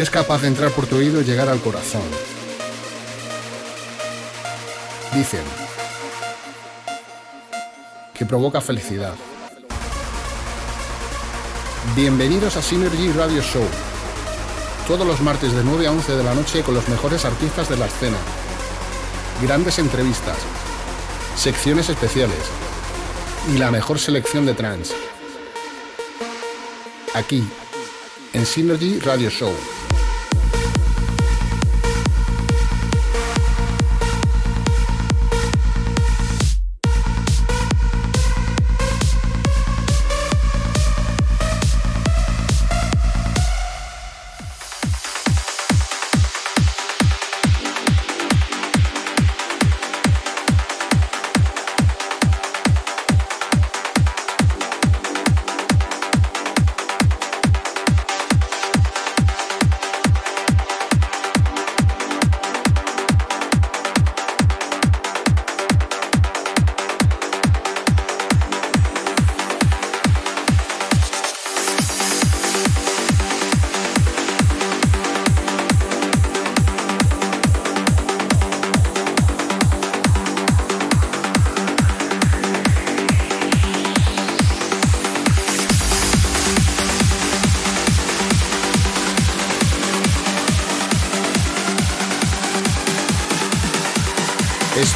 es capaz de entrar por tu oído y llegar al corazón. Dicen que provoca felicidad. Bienvenidos a Synergy Radio Show. Todos los martes de 9 a 11 de la noche con los mejores artistas de la escena. Grandes entrevistas, secciones especiales y la mejor selección de trance. Aquí, en Synergy Radio Show.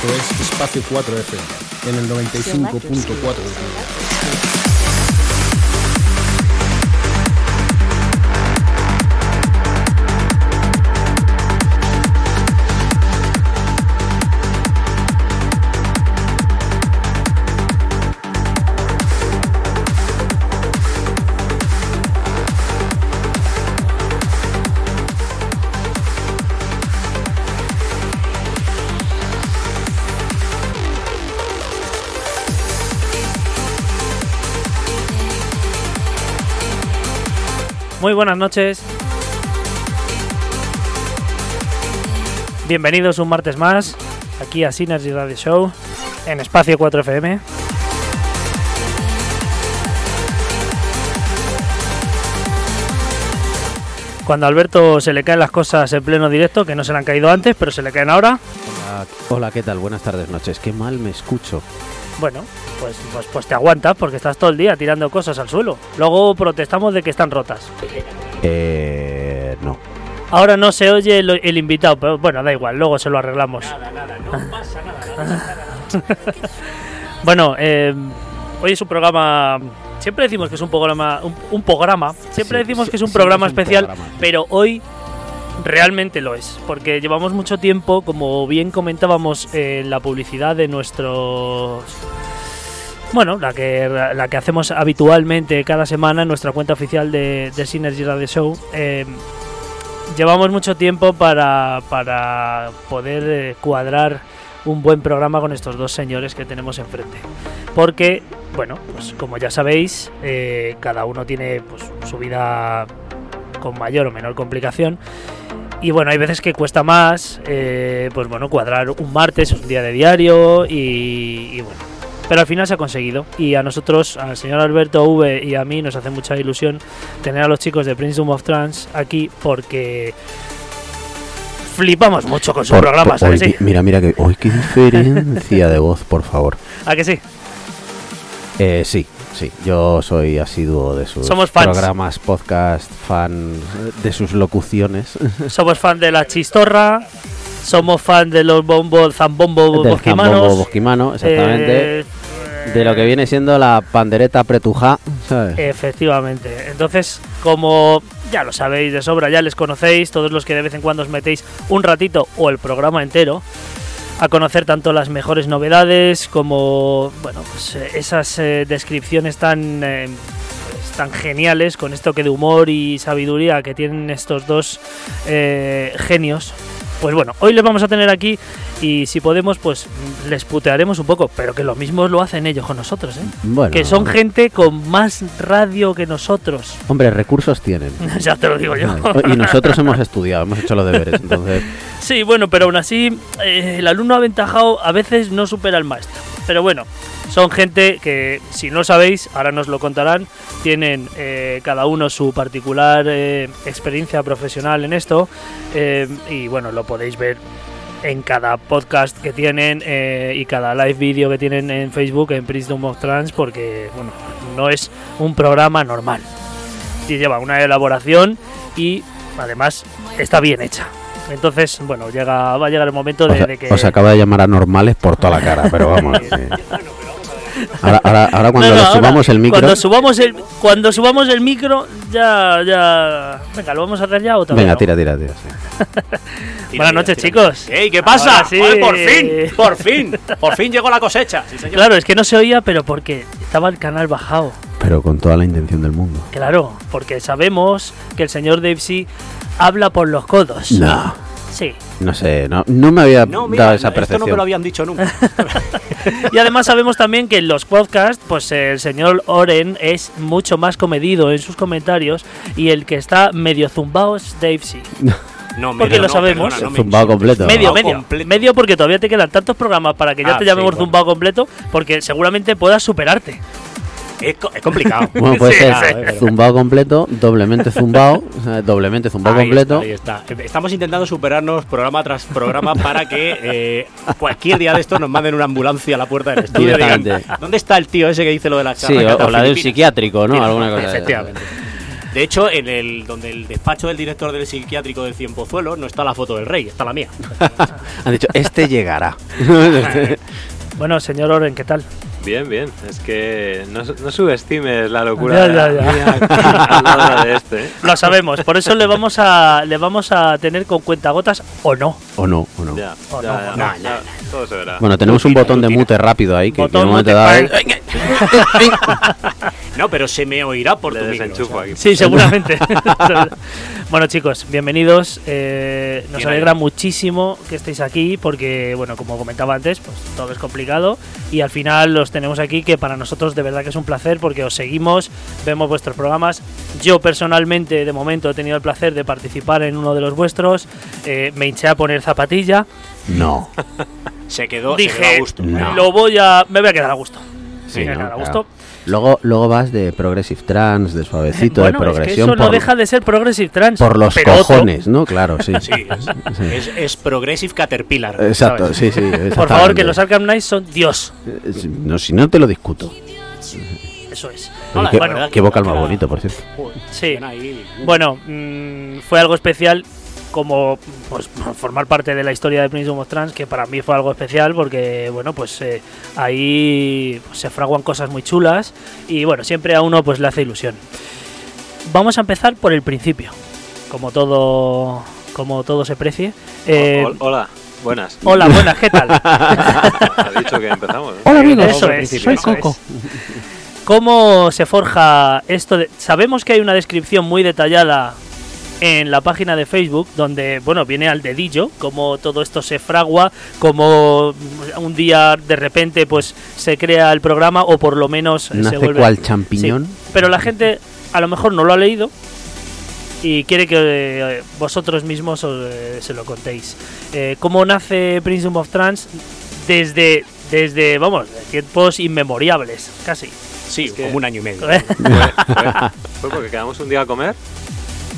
Esto es Espacio 4 FM en el 95.4 Muy buenas noches. Bienvenidos un martes más aquí a Synergy Radio Show en Espacio 4 FM. Cuando a Alberto se le caen las cosas en pleno directo, que no se le han caído antes, pero se le caen ahora. Hola, hola, ¿qué tal? Buenas tardes, noches. Qué mal me escucho. Bueno, pues, pues, pues te aguantas porque estás todo el día tirando cosas al suelo. Luego protestamos de que están rotas. Eh. No. Ahora no se oye el, el invitado, pero bueno, da igual, luego se lo arreglamos. bueno, eh, hoy es un programa. Siempre decimos que es un programa. Un, un programa. Siempre Sí, decimos sí, que es un sí, programa es un especial, programa. pero hoy realmente lo es. Porque llevamos mucho tiempo, como bien comentábamos en la publicidad de nuestros. Bueno, la que, la que hacemos habitualmente cada semana en nuestra cuenta oficial de, de Synergy Radio Show. eh, llevamos mucho tiempo para, para poder eh, cuadrar un buen programa con estos dos señores que tenemos enfrente. Porque, bueno, pues como ya sabéis, eh, cada uno tiene pues, su vida con mayor o menor complicación. Y bueno, hay veces que cuesta más, eh, pues bueno, cuadrar un martes, es un día de diario y, y bueno. Pero al final se ha conseguido. Y a nosotros, al señor Alberto V y a mí, nos hace mucha ilusión tener a los chicos de Prince of Trans aquí porque flipamos mucho con sus Por- programas, Mira, mira, que, hoy qué diferencia de voz, por favor. ¿A que sí? Eh, sí, sí, yo soy asiduo de sus Somos fans. programas, podcast, fan de sus locuciones. Somos fan de la chistorra, somos fan de los bombos, zambombo del bosquimanos. zambombo bosquimano, exactamente. eh, de lo que viene siendo la pandereta pretujá, ¿sabes? Efectivamente. Entonces, como ya lo sabéis de sobra, ya les conocéis, todos los que de vez en cuando os metéis un ratito o el programa entero a conocer tanto las mejores novedades como bueno, pues, eh, esas eh, descripciones tan eh, pues, tan geniales con esto que de humor y sabiduría que tienen estos dos genios. Pues bueno, hoy les vamos a tener aquí y si podemos, pues les putearemos un poco, pero que lo mismo lo hacen ellos con nosotros, ¿eh? Bueno, que son gente con más radio que nosotros. Hombre, recursos tienen. ya te lo digo yo. Y nosotros hemos estudiado, hemos hecho los deberes, entonces... Sí, bueno, pero aún así, eh, el alumno aventajado a veces no supera al maestro. Pero bueno, Son gente que, si no sabéis, ahora nos lo contarán, tienen eh, cada uno su particular eh, experiencia profesional en esto eh, y bueno, lo podéis ver en cada podcast que tienen eh, y cada live vídeo que tienen en Facebook en Prism of Trans porque bueno, no es un programa normal. Y lleva una elaboración y además está bien hecha. Entonces, bueno, llega, va a llegar el momento de, que... os acaba de llamar anormales por toda la cara, pero vamos. eh. Ahora, ahora, ahora cuando No, no, ahora, subamos el micro. Cuando subamos el, cuando subamos el micro, ya, ya. Venga, lo vamos a hacer ya o Venga, no? tira, tira, tira. sí. Buenas noches, chicos. ¡Ey, qué pasa! Ahora sí. Joder, por fin, por fin, por fin llegó la cosecha. Sí, señor. Claro, es que no se oía, pero porque estaba el canal bajado. Pero con toda la intención del mundo. Claro, porque sabemos que el señor Dave C habla por los codos. No, Sí. no sé, no, no me había No, mira, dado esa esto no me percepción. lo habían dicho nunca. Y además sabemos también que en los podcasts, pues el señor Oren es mucho más comedido en sus comentarios y el que está medio zumbao es Dave C. No, Porque mira, lo no, sabemos. perdona, no insultes. completo. Medio, medio. completo. Medio porque todavía te quedan tantos programas para que ya Ah, te sí, llamemos bueno. zumbao completo, porque seguramente puedas superarte. Es, co- es complicado. Bueno, puede Sí, ser sí, pero- zumbao completo, doblemente zumbao, o sea, doblemente zumbao Ahí completo. está, ahí está. Estamos intentando superarnos programa tras programa para que eh, cualquier día de estos nos manden una ambulancia a la puerta del estudio. digan. ¿Dónde está el tío ese que dice lo de las Sí, o, la del filipinas?" psiquiátrico, ¿no? Sí, Alguna cosa. de- Efectivamente. De hecho, en el donde el despacho del director del psiquiátrico del Cienpozuelo no está la foto del rey, está la mía. Han dicho, este llegará. Bueno, señor Oren, ¿qué tal? Bien, bien. Es que no, no subestimes la locura Ya, ya, ya. de este. ¿eh? Lo sabemos, por eso le vamos a le vamos a tener con cuentagotas o no. o no, o no. Ya, ya, no, no, no, Todo se verá. Bueno, tenemos un botón de mute rápido ahí que, que en Botón un No, pero se me oirá por Le tu micro. o sea. Sí, seguramente. bueno, chicos, bienvenidos. Eh, nos Bien alegra ahí. muchísimo que estéis aquí porque, bueno, como comentaba antes, pues todo es complicado y al final los tenemos aquí que para nosotros de verdad que es un placer porque os seguimos, vemos vuestros programas. Yo personalmente, de momento, he tenido el placer de participar en uno de los vuestros. Eh, me hinché a poner zapatilla. No. Se quedó, se quedó Dije, a gusto. No. lo voy a... Me voy a quedar a gusto. Sí, me voy a ¿no? quedar a Claro. Luego, luego vas de Progressive Trans, de suavecito, Bueno, de es que progresión eso no por, deja de ser Progressive Trans. por los pero otro. cojones, ¿no? Claro, sí. Sí, es, Sí. es- es Progressive Caterpillar. Exacto, ¿sabes? sí, sí. Por favor, que los Arkham Knights son Dios. Eh, No, si no te lo discuto. Eso es. No, la qué, verdad qué vocal más bonito, por cierto. Sí. Bueno, mm, fue algo especial como pues, formar parte de la historia de Prince of Trans, que para mí fue algo especial porque, bueno, pues eh, ahí pues, se fraguan cosas muy chulas y, bueno, siempre a uno pues le hace ilusión. Vamos a empezar por el principio, como todo, como todo se precie. Eh, hola, buenas. hola, buenas, ¿qué tal? Ha dicho que empezamos. ¿no? Hola amigos, Eso es, soy Coco. ¿Cómo se forja esto? De... Sabemos que hay una descripción muy detallada en la página de Facebook donde, bueno, viene al dedillo, cómo todo esto se fragua, cómo un día de repente pues se crea el programa o por lo menos eh, se Nace vuelve... cual champiñón. Sí, pero la gente a lo mejor no lo ha leído y quiere que eh, vosotros mismos os, eh, se lo contéis. Eh, ¿Cómo nace Prince of Trans desde, desde, vamos, tiempos inmemoriales, casi? Sí, que- como un año y medio. Fue, fue- fue porque quedamos un día a comer,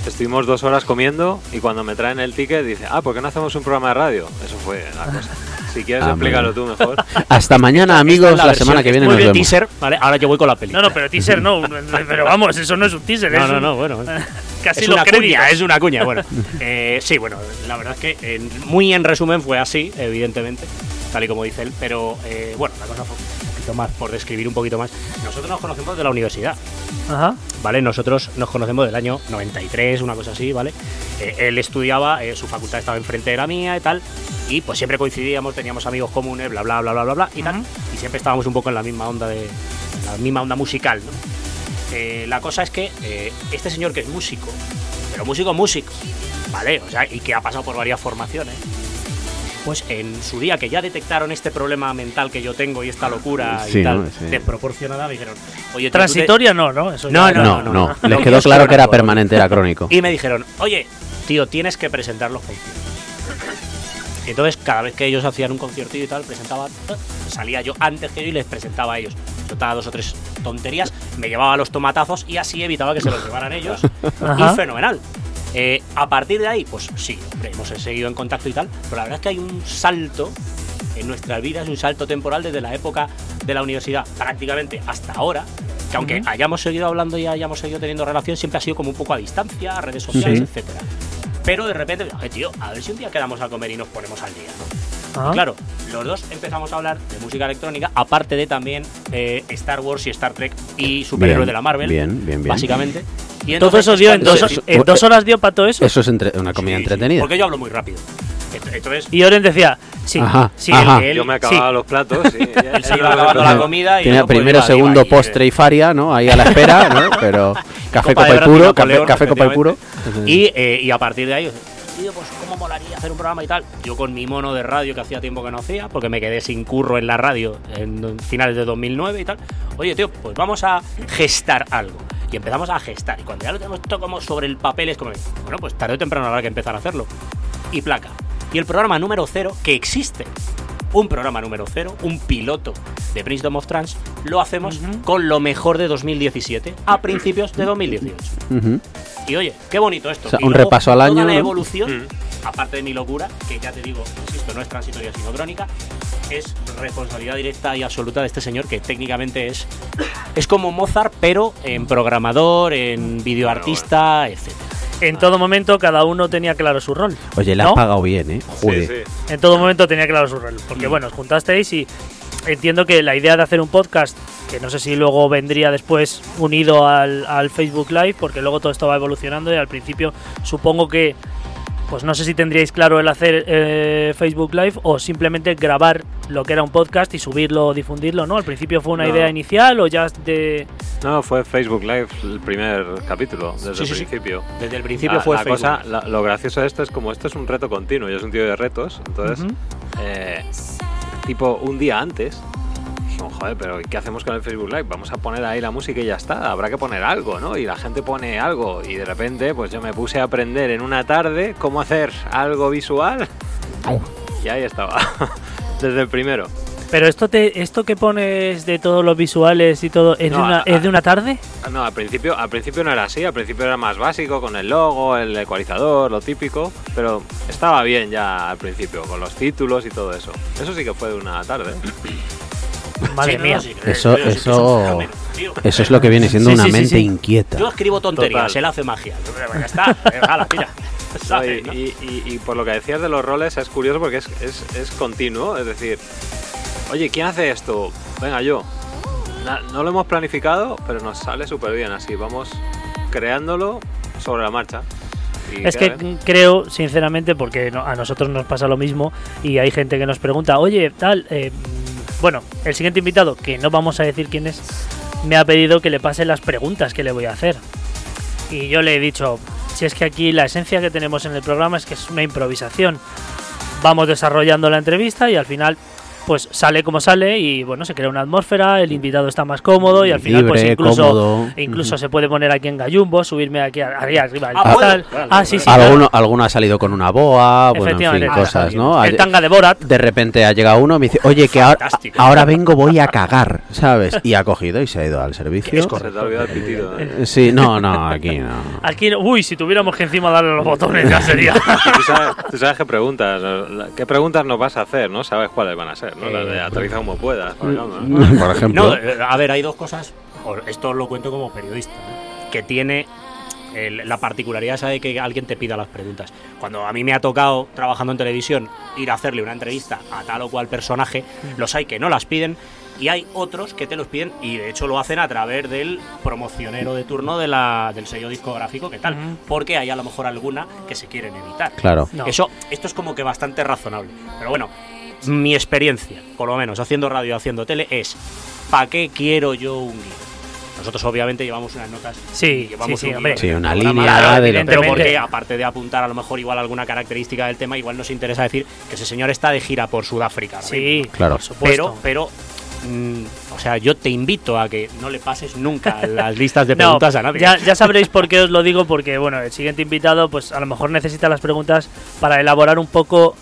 estuvimos dos horas comiendo y cuando me traen el ticket dice, ah, ¿por qué no hacemos un programa de radio? Eso fue la cosa. Si quieres Ah, explícalo tú mejor. Hasta mañana, amigos. es La, semana que viene muy nos bien vemos. teaser, vale, ahora yo voy con la película. No, no, pero teaser no, pero vamos, eso no es un teaser, No, es no, un- no, bueno. casi es los una créditos. cuña, es una cuña. Bueno, eh, sí, bueno, la verdad es que eh, muy en resumen fue así, evidentemente, tal y como dice él, pero eh, bueno, la cosa fue un poquito más, por describir un poquito más. Nosotros nos conocemos de la universidad, Ajá. ¿vale? Nosotros nos conocemos del año 93, una cosa así, ¿vale? Eh, él estudiaba, eh, su facultad estaba enfrente de la mía y tal, y pues siempre coincidíamos, teníamos amigos comunes, bla, bla, bla, bla, bla, bla, y tal, y siempre estábamos un poco en la misma onda de, la misma onda musical, ¿no? Eh, la cosa es que este señor que es músico, pero músico músico, ¿vale? O sea, y que ha pasado por varias formaciones, pues en su día que ya detectaron este problema mental que yo tengo y esta locura Sí, y tal, ¿no? Sí. desproporcionada, me dijeron, oye, Transitoria no, ¿no? Eso No, No, no, no, no. Les quedó claro que era permanente, era crónico. Y me dijeron, oye, tío, tienes que presentar los conciertos. Entonces, cada vez que ellos hacían un conciertillo y tal, presentaba, salía yo antes que yo y les presentaba a ellos. Soltaba dos o tres tonterías, me llevaba los tomatazos y así evitaba que se los llevaran ellos. Y fenomenal. Eh, a partir de ahí, pues sí, hombre, hemos seguido en contacto y tal, pero la verdad es que hay un salto en nuestras vidas, un salto temporal desde la época de la universidad prácticamente hasta ahora, que aunque hayamos seguido hablando y hayamos seguido teniendo relación, siempre ha sido como un poco a distancia, redes sociales, Sí. etcétera. Pero de repente, "Oye, tío, a ver si un día quedamos a comer y nos ponemos al día, ¿no? Ah. Y Claro, los dos empezamos a hablar de música electrónica, aparte de también eh, Star Wars y Star Trek y superhéroes Bien, de la Marvel, bien, bien, bien. básicamente. Y Todo entonces eso es dio en dos, en dos horas dio para todo eso. Eso es entre- una comida Sí, sí, entretenida. porque yo hablo muy rápido. Ent- Entonces, Y Oren decía, sí, Ajá, sí, ajá. él- Yo me sí. acababa los platos. Sí, él se iba acabando la comida y Tenía pues, primero, segundo, ahí, postre eh, y faria, ¿no? Ahí a la espera, ¿no? Pero café Copa copa y puro, café, café copa y puro. Y, eh, y a partir de ahí, tío, pues cómo molaría hacer un programa y tal. Yo con mi mono de radio que hacía tiempo que no hacía, porque me quedé sin curro en la radio en finales de 2009 y tal. Oye, tío, pues vamos a gestar algo. Y empezamos a gestar. Y cuando ya lo tenemos todo como sobre el papel, es como, bueno, pues tarde o temprano habrá que empezar a hacerlo. Y placa. Y el programa número cero, que existe, un programa número cero, un piloto de Prince of Trans, lo hacemos con lo mejor de 2017 a principios de 2018. Ujú. Y oye, qué bonito esto. O sea, Y un luego, repaso al toda año, la ¿no? evolución, Mm. aparte de mi locura, que ya te digo, insisto, no es transitoria sino crónica, es responsabilidad directa y absoluta de este señor que técnicamente es es como Mozart, pero en programador, en videoartista, etcétera. En todo momento cada uno tenía claro su rol. Oye, le has ¿no? pagado bien, ¿eh? Joder. Sí, sí. En todo momento tenía claro su rol. Mm. Porque bueno, os juntasteis y entiendo que la idea de hacer un podcast, que no sé si luego vendría después unido al, al Facebook Live, porque luego todo esto va evolucionando y al principio supongo que, pues no sé si tendríais claro el hacer eh, Facebook Live o simplemente grabar lo que era un podcast y subirlo o difundirlo, ¿no? Al principio fue una No. idea inicial o ya de... No, fue Facebook Live el primer capítulo, desde Sí, el sí, sí. principio. Desde el principio La- fue la Facebook. cosa, la- lo gracioso de esto es como esto es un reto continuo, yo soy un tío de retos, entonces, eh, tipo un día antes, dijimos, joder, pero ¿y ¿qué hacemos con el Facebook Live? Vamos a poner ahí la música y ya está, habrá que poner algo, ¿no? Y la gente pone algo y de repente pues yo me puse a aprender en una tarde cómo hacer algo visual y ahí estaba, desde el primero. Pero esto te, esto que pones de todos los visuales y todo, ¿es, No, de, una, a- ¿es de una tarde? No, al principio, al principio no era así, al principio era más básico, con el logo, el ecualizador, lo típico, pero estaba bien ya al principio, con los títulos y todo eso. Eso sí que fue de una tarde. Madre Sí, mía. no, sí, Eso- eso-. Eso es lo que viene siendo Sí, una mente sí. inquieta. Yo escribo tonterías, Total. él hace magia. Ya está, hala, tira. No, y, y- y- y por lo que decías de los roles es curioso porque es, es, es continuo, es decir, oye, ¿quién hace esto? Venga, yo. Na- no lo hemos planificado, pero nos sale súper bien así, vamos creándolo sobre la marcha. Es que vez- creo, sinceramente, porque no- a nosotros nos pasa lo mismo y hay gente que nos pregunta, oye, tal, eh, bueno, el siguiente invitado, que no vamos a decir quién es, me ha pedido que le pase las preguntas que le voy a hacer. Y yo le he dicho, si es que aquí la esencia que tenemos en el programa es que es una improvisación. Vamos desarrollando la entrevista y al final pues sale como sale y bueno, se crea una atmósfera, el invitado está más cómodo y al final pues incluso cómodo. incluso se puede poner aquí en Gallumbo, subirme aquí arriba, arriba al Ah. Claro, Ah, sí, sí. Alguno, alguno ha salido con una boa, bueno, en fin, cosas, claro. El tanga de Borat. De repente ha llegado uno y me dice, oye, que ahora, vengo, voy a cagar, ¿sabes? Y ha cogido y se ha ido al servicio. ha olvidado el pitido. ¿eh? Eh, Sí, no, no, aquí no. Aquí, uy, si tuviéramos que encima darle los botones ya sería. Tú, sabes, tú sabes qué preguntas, qué preguntas nos vas a hacer, ¿no? Sabes cuáles van a ser, ¿no? Las de aterriza como puedas, por ejemplo, ¿no? Por ejemplo. No, eh, a ver, hay dos cosas. Esto lo cuento como periodista. ¿no? Que tiene el- la particularidad esa de que alguien te pida las preguntas. Cuando a mí me ha tocado, trabajando en televisión, ir a hacerle una entrevista a tal o cual personaje, los hay que no las piden. Y hay otros que te los piden y de hecho lo hacen a través del promocionero de turno de la, del sello discográfico, que tal, Ujú. porque hay a lo mejor alguna que se quieren evitar. Claro. No. Eso, esto es como que bastante razonable. Pero bueno, mi experiencia, por lo menos haciendo radio haciendo tele, es ¿para qué quiero yo un guion? Nosotros obviamente llevamos unas notas. Sí, llevamos sí, sí, un hombre. guion Sí, del una línea claro, de lo Pero evidentemente. porque, aparte de apuntar a lo mejor igual alguna característica del tema, igual nos interesa decir que ese señor está de gira por Sudáfrica. Sí, mismo, Claro. por supuesto. Pero, pero. mm, o sea, yo te invito a que no le pases nunca las listas de No, preguntas a nadie. Ya, ya sabréis por qué os lo digo, porque bueno, el siguiente invitado, pues a lo mejor necesita las preguntas para elaborar un poco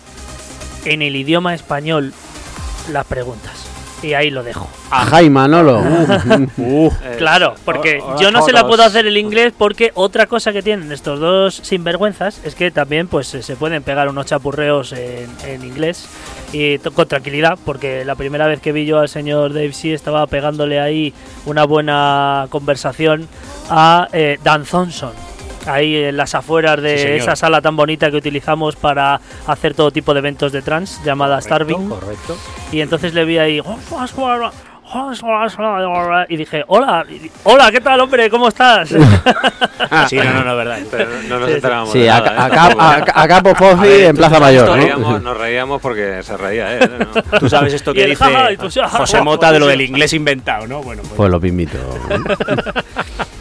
en el idioma español las preguntas. Y ahí lo dejo. Jaime Manolo. Uh, Eh, Claro, porque yo no se la puedo hacer en inglés porque otra cosa que tienen estos dos sinvergüenzas es que también pues se pueden pegar unos chapurreos en, en inglés y to- con tranquilidad porque la primera vez que vi yo al señor Dave C estaba pegándole ahí una buena conversación a eh, Dan Thompson. Ahí en las afueras de Sí, esa sala tan bonita que utilizamos para hacer todo tipo de eventos de trans llamada Starving. Correcto. Y entonces le vi ahí. Y dije, hola, hola, ¿qué tal, hombre? ¿Cómo estás? Sí, no, no, no, verdad. Pero no nos Sí, sí. enterábamos Sí, de acá, nada, ¿eh? acá, A ver, en Plaza Mayor, Nos reíamos, ¿no? nos reíamos porque se reía él. ¿no? Tú sabes esto que dice José Mota de lo del inglés inventado, ¿no? Bueno, pues, Pues lo mismito.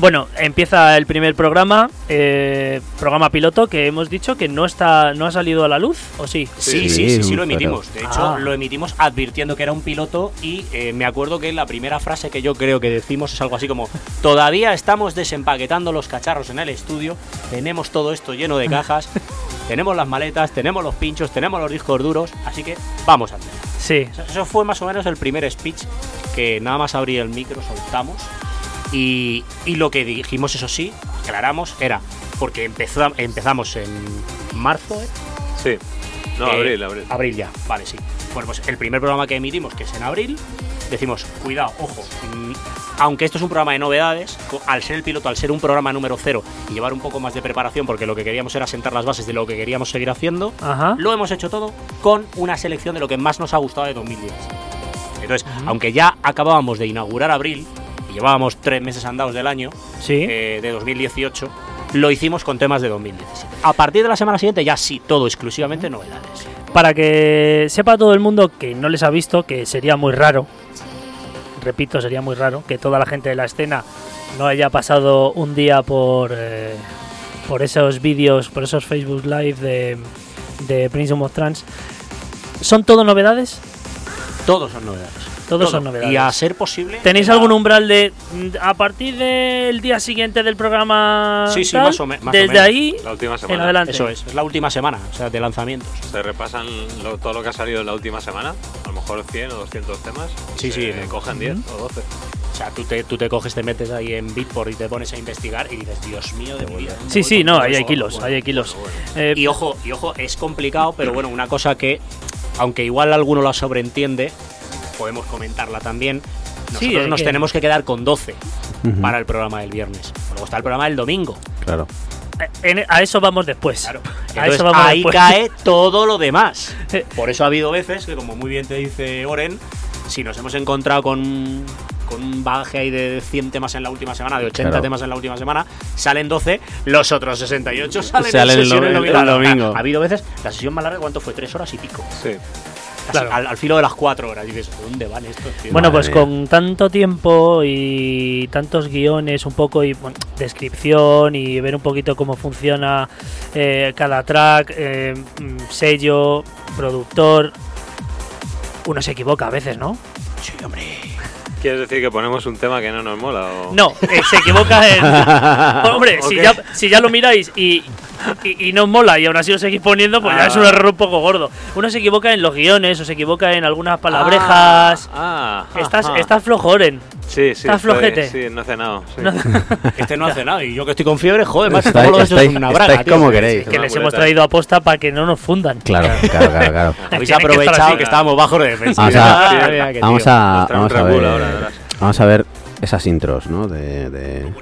Bueno, empieza el primer programa, eh, programa piloto, que hemos dicho que no está, no ha salido a la luz, ¿o sí? Sí, sí, Sí, sí, sí, lo emitimos. De hecho, Ah. lo emitimos advirtiendo que era un piloto y eh, me acuerdo que la primera frase que yo creo que decimos es algo así como todavía estamos desempaquetando los cacharros en el estudio, tenemos todo esto lleno de cajas, tenemos las maletas, tenemos los pinchos, tenemos los discos duros, así que vamos a hacer. Sí. Eso, eso fue más o menos el primer speech que nada más abrir el micro soltamos. Y, y lo que dijimos, eso sí, aclaramos, era porque empezó, empezamos en marzo, ¿eh? Sí. No, Eh, abril, abril. Abril ya, vale, sí. Bueno, pues el primer programa que emitimos, que es en abril, decimos, cuidado, ojo, mm, aunque esto es un programa de novedades, al ser el piloto, al ser un programa número cero y llevar un poco más de preparación, porque lo que queríamos era sentar las bases de lo que queríamos seguir haciendo, Ajá. lo hemos hecho todo con una selección de lo que más nos ha gustado de 2010. Entonces, aunque ya acabábamos de inaugurar abril, y llevábamos tres meses andados del año, Sí. eh, de 2018, lo hicimos con temas de 2017. A partir de la semana siguiente ya sí, todo exclusivamente novedades. Para que sepa todo el mundo que no les ha visto, que sería muy raro, repito, sería muy raro que toda la gente de la escena no haya pasado un día por, eh, por esos vídeos, por esos Facebook Live de, de Prince of Trans. ¿Son todo novedades? Todos son novedades. Todos Todo. son novedades. Y a ser posible. ¿Tenéis la- algún umbral de mm, a partir del día siguiente del programa? Sí, sí, tal, más o me- más o Desde menos. ahí La última en semana. adelante. Eso es, es la última semana, o sea, de lanzamientos. Se repasan lo- todo lo que ha salido en la última semana. A lo mejor 100 o 200 temas. y Sí, se sí. cogen 10 o 12. O sea, tú te, tú te coges, te metes ahí en Bitport y te pones a investigar y dices, Dios mío de mi vida. ¿dónde Sí, sí, no, ahí hay kilos, Bueno, ahí hay kilos. bueno, Eh, Y ojo, y ojo, es complicado, pero bueno, una cosa que, aunque igual alguno la sobreentiende, podemos comentarla también. Nosotros nos que- tenemos que quedar con 12 Ujú, para el programa del viernes. Luego está el programa del domingo. Claro. en- a eso vamos después. Claro. A eso vamos ahí después. cae todo lo demás. Eh. Por eso ha habido veces que, como muy bien te dice Oren, si nos hemos encontrado con, con un bagaje ahí de 100 temas en la última semana, de 80 Claro. temas en la última semana, salen 12, los otros 68 salen, Salen en el el domingo. Ha habido veces, la sesión más larga, ¿cuánto fue? ¿Tres horas y pico? Sí. Claro. al, al filo de las 4 horas. Y dices, ¿dónde van estos? tío? Bueno, Madre pues mía. con tanto tiempo y tantos guiones, un poco y bueno, descripción y ver un poquito cómo funciona eh, cada track, eh, mm, sello, productor, uno se equivoca a veces, ¿no? Sí, hombre. ¿Quieres decir que ponemos un tema que no nos mola? O... No, eh, se equivoca en... Hombre, si, ya, si ya lo miráis y, y, y no os mola y aún así os seguís poniendo, pues ya Ah. es un error un poco gordo. Uno se equivoca en los guiones o se equivoca en algunas palabrejas. Ah, ah, estás, estás flojoren. Sí, sí. estás estoy- flojete. Sí, no he cenado. sí. No- Este no hace nada. Y yo que estoy con fiebre, joder, macho, Estáis- todo lo hecho es una braga. estáis tío. como queréis. que les hemos traído aposta para que no nos fundan. Claro, claro, claro, claro. Habéis que aprovechado así. que estábamos bajos de defensa. Vamos a- Vamos a, vamos a ver, ahora, vamos a ver esas intros, ¿no? De, de-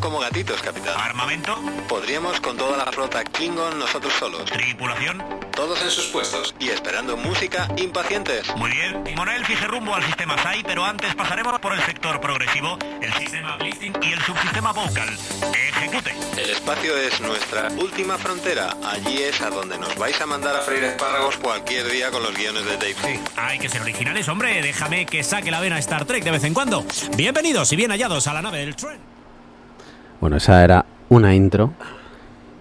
como gatitos, capitán. armamento, Podríamos con toda la flota Klingon nosotros solos. tripulación. Todos en sus puestos y esperando música impacientes. Muy bien. Timonel fije rumbo al sistema SAI, pero antes pasaremos por el sector progresivo, el sistema Listing y el subsistema Vocal. Ejecute. El espacio es nuestra última frontera. Allí es a donde nos vais a mandar a freír espárragos cualquier día con los guiones de Dave C. Hay que ser originales, hombre. Déjame que saque la vena Star Trek de vez en cuando. Bienvenidos y bien hallados a la nave del tren. Bueno, esa era una intro.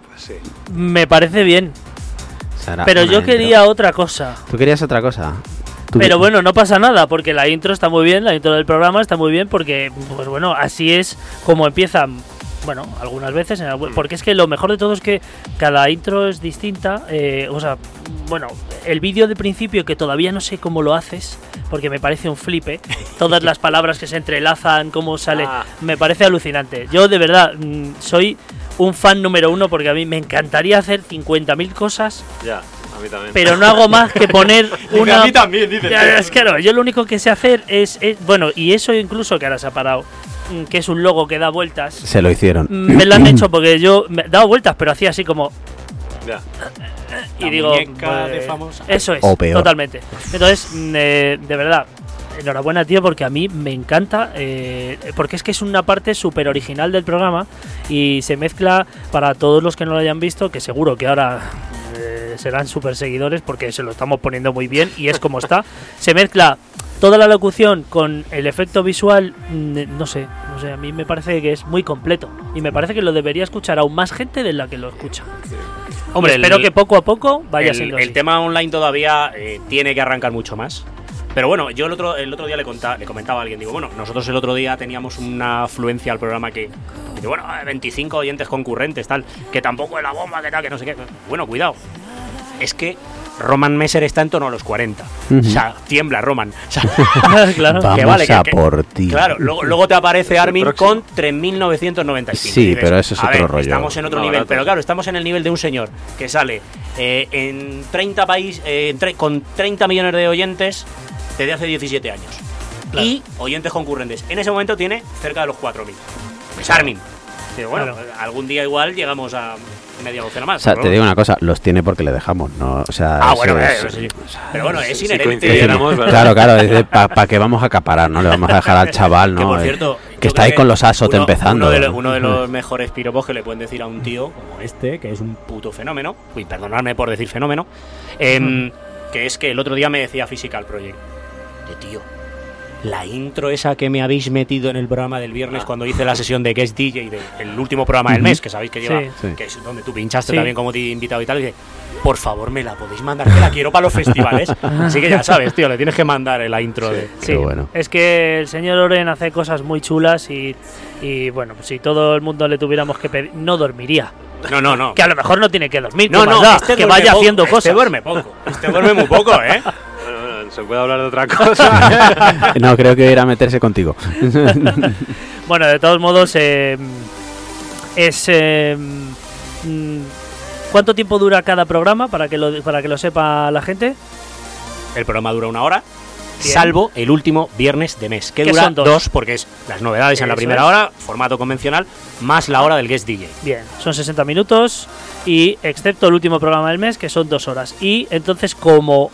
Pues sí. Me parece bien. Pero yo intro. quería otra cosa. Tú querías otra cosa. Tú- Pero bueno, no pasa nada, porque la intro está muy bien, la intro del programa está muy bien, porque, pues bueno, así es como empiezan Bueno, algunas veces, en algu- porque es que lo mejor de todo es que cada intro es distinta. eh, o sea, bueno, el vídeo de principio que todavía no sé cómo lo haces, porque me parece un flipe. Todas las palabras que se entrelazan, cómo sale, Ah. me parece alucinante. Yo de verdad mm, soy un fan número uno porque a mí me encantaría hacer 50.000 cosas, Ya, a mí también. pero no hago más que poner una... a mí también, dice. Ya, es que no, yo lo único que sé hacer es, es- bueno, y eso incluso que ahora se ha parado, mm, que es un logo que da vueltas. Se lo hicieron. mm, Me lo han hecho porque yo me he dado vueltas, pero hacía así como Ya. y La digo, muñeca de pues, famosa. eso es, O peor. totalmente. Entonces, mm, eh, de verdad, enhorabuena tío porque a mí me encanta, eh, porque es que es una parte súper original del programa y se mezcla para todos los que no lo hayan visto, que seguro que ahora eh, serán súper seguidores porque se lo estamos poniendo muy bien y es como está. Se mezcla toda la locución con el efecto visual, mm, no sé, no sé, a mí me parece que es muy completo y me parece que lo debería escuchar aún más gente de la que lo escucha. Hombre, Y espero el- que poco a poco vaya el, siendo el así. tema online todavía eh, tiene que arrancar mucho más. Pero bueno, yo el otro, el otro día le, conta- le comentaba a alguien, digo, bueno, nosotros el otro día teníamos una afluencia al programa que, que, bueno, eh, 25 oyentes concurrentes, tal, que tampoco es la bomba, que tal, que no sé qué. Bueno, cuidado. Es que Roman Messer está en torno a los 40. O sea, tiembla Roman. O sea, claro. Vamos que vale, que- a que- por ti. Claro, luego, luego te aparece Armin con 3.995. Sí, dices, pero eso es a otro ver, rollo. Estamos en otro No, nivel, pero claro, estamos en el nivel de un señor que sale eh, en 30 países, con 30 millones de oyentes desde hace 17 años. Claro. Y oyentes concurrentes. En ese momento tiene cerca de los 4.000. Es Armin. Pero bueno, Claro. algún día igual llegamos a media docena O más. sea, pero te digo una cosa, los tiene porque le dejamos, ¿no? O sea, Ah, eso bueno, es- eh, sí. Pero bueno, es Si inherente. ¿verdad? Claro, claro, ¿para qué vamos a acaparar? No le vamos a dejar al chaval, Que ¿no? por Eh, cierto, que está ahí con los asot uno- empezando. Uno de, los, uno de los mejores piropos que le pueden decir a un tío como este, que es un puto fenómeno. Uy, perdonadme por decir fenómeno. em, que es que el otro día me decía Physical Project. De tío. La intro esa que me habéis metido en el programa del viernes cuando hice la sesión de Guest DJ del último programa del mes, que sabéis que lleva, Sí. Que es donde tú pinchaste Sí. también como te invitado y tal, y dice, por favor me la podéis mandar, que la quiero para los festivales. Así que ya sabes, tío, le tienes que mandar la intro de... Sí, bueno. es que el señor Oren hace cosas muy chulas y, y, bueno, pues si todo el mundo le tuviéramos que pedir, no dormiría. No, no, no. Que a lo mejor no tiene que dormir, No, ¿qué más no, este que vaya poco, haciendo este cosas. duerme poco. Este duerme muy poco, ¿eh? Se puede hablar de otra cosa. No, creo que ir a meterse contigo. Bueno, de todos modos, eh, es. eh, mm, ¿Cuánto tiempo dura cada programa para que lo, para que lo sepa la gente? El programa dura una hora, Bien. salvo el último viernes de mes, que dura dos. dos. porque es las novedades en la primera es. hora, formato convencional, más la hora del guest DJ. Bien, son 60 minutos y excepto el último programa del mes, que son dos horas. Y entonces, como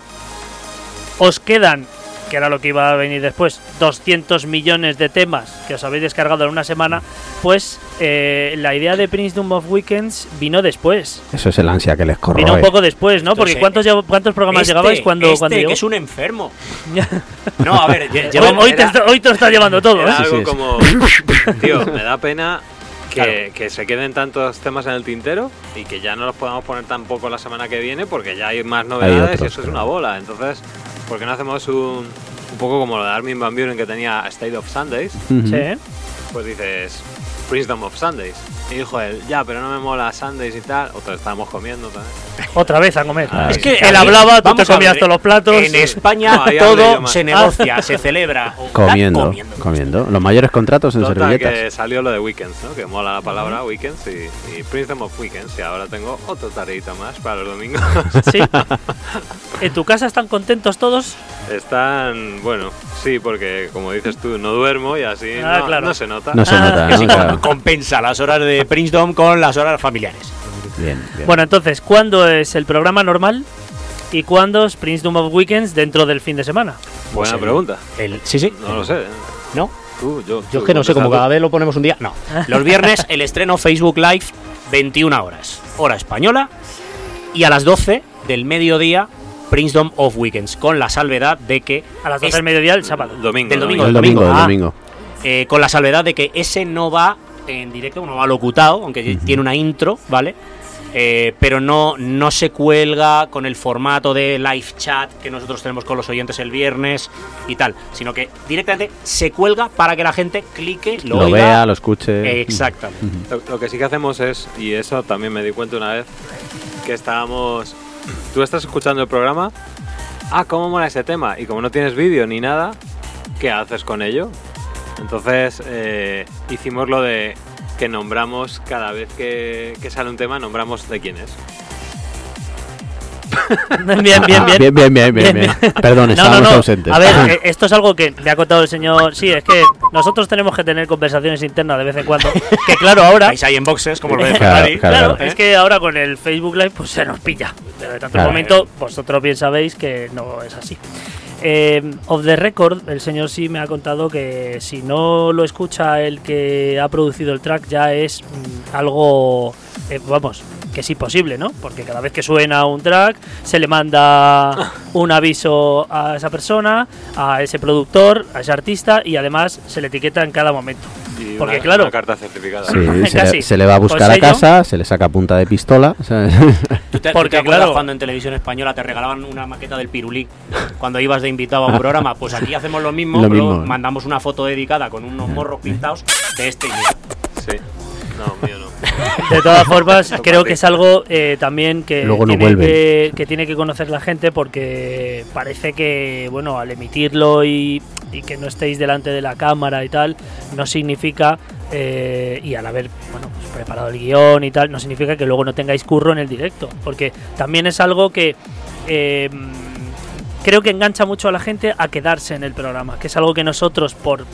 os quedan, que era lo que iba a venir después, 200 millones de temas que os habéis descargado en una semana, pues eh, la idea de Princedom of Weekends vino después. Eso es el ansia que les corroe. Vino un poco después, ¿no? Porque Entonces, ¿cuántos, ¿cuántos programas Este- llegabais cuando, este, cuando llegó? que es un enfermo. No, a ver, Hoy, hoy te, hoy te lo estás llevando todo, Era ¿eh? sí, algo sí. como. Tío, me da pena que, Claro. que se queden tantos temas en el tintero y que ya no los podamos poner tampoco la semana que viene porque ya hay más novedades otros, y eso es una bola. Entonces, ¿por qué no hacemos un, un poco como lo de Armin Van Buren que tenía State of Sundays? Ujú. Sí. Pues dices Princedom of Sundays. Y dijo él, ya, pero no me mola Sundays y tal. Otra estábamos comiendo también. Otra vez a comer. Ah, es que él hablaba, tú te comías todos los platos. En España No, todo se negocia, se celebra. Comiendo, comiendo. comiendo. Los mayores contratos en Total, servilletas. que salió lo de Weekends, ¿no? Que mola la palabra Weekends y, y of Weekends. Y ahora tengo otra tareita más para los domingos. Sí. ¿En tu casa están contentos todos? Están, bueno, sí, porque como dices tú, no duermo y así Ah, no, claro. no se nota. No se nota, Que ¿no? sí, Claro. compensa las horas de Princedom con las horas familiares. Bien, bien. Bueno, entonces, ¿cuándo es el programa normal? ¿Y cuándo es Princedom of Weekends dentro del fin de semana? Buena Pues, pregunta. El, sí, sí. No lo sé. ¿No? Tú, yo. Yo tú, es que no sé, como cada vez lo ponemos un día. No. Los viernes el estreno Facebook Live, 21 horas, hora española. Y a las 12 del mediodía, Princedom of Weekends, con la salvedad de que. A las 12 es- del mediodía el sábado. Domingo. Del domingo, el del domingo, el ah. domingo. eh, con la salvedad de que ese no va en directo, no va locutado, aunque tiene una intro, ¿vale? eh, pero no, no se cuelga con el formato de live chat que nosotros tenemos con los oyentes el viernes y tal, sino que directamente se cuelga para que la gente clique, lo, Lo oiga. vea, lo escuche. Exactamente. Lo, lo que sí que hacemos es, y eso también me di cuenta una vez, que estábamos... Tú estás escuchando el programa, ah, ¿cómo mola ese tema? Y como no tienes vídeo ni nada, ¿qué haces con ello? Entonces eh, hicimos lo de que nombramos cada vez que, que sale un tema, nombramos de quién es. Bien, bien, bien. Ah, bien, bien, bien, bien, bien. Perdón, No, estábamos no, no. ausentes. A ver, eh, esto es algo que me ha contado el señor. Sí, es que nosotros tenemos que tener conversaciones internas de vez en cuando. Que claro, ahora. Vais ahí en boxes, como lo de Claro, claro, Claro, claro. es que ahora con el Facebook Live pues se nos pilla. Pero de tanto Claro. momento, vosotros bien sabéis que no es así. Eh, off the record, el señor sí me ha contado que si no lo escucha el que ha producido el track ya es mm, algo, eh, vamos, que es imposible, ¿no? Porque cada vez que suena un track se le manda un aviso a esa persona, a ese productor, a ese artista y además se le etiqueta en cada momento. Y Porque una, claro. una carta certificada. Sí, se, Casi. le, se le va a buscar Con a casa, se le saca punta de pistola. ¿sabes? ¿Tú te, Porque, tú te claro- cuando en televisión española te regalaban una maqueta del pirulí cuando ibas de invitado a un programa? Pues aquí hacemos lo mismo, Lo mandamos una foto dedicada con unos morros pintados de este y. Sí. No, mío no. De todas formas, creo que es algo eh, también que Luego no tiene vuelven. que, que tiene que conocer la gente porque parece que, bueno, al emitirlo y, y que no estéis delante de la cámara y tal, no significa, eh, y al haber, bueno, pues, preparado el guion y tal, no significa que luego no tengáis curro en el directo, porque también es algo que... eh, creo que engancha mucho a la gente a quedarse en el programa, que es algo que nosotros por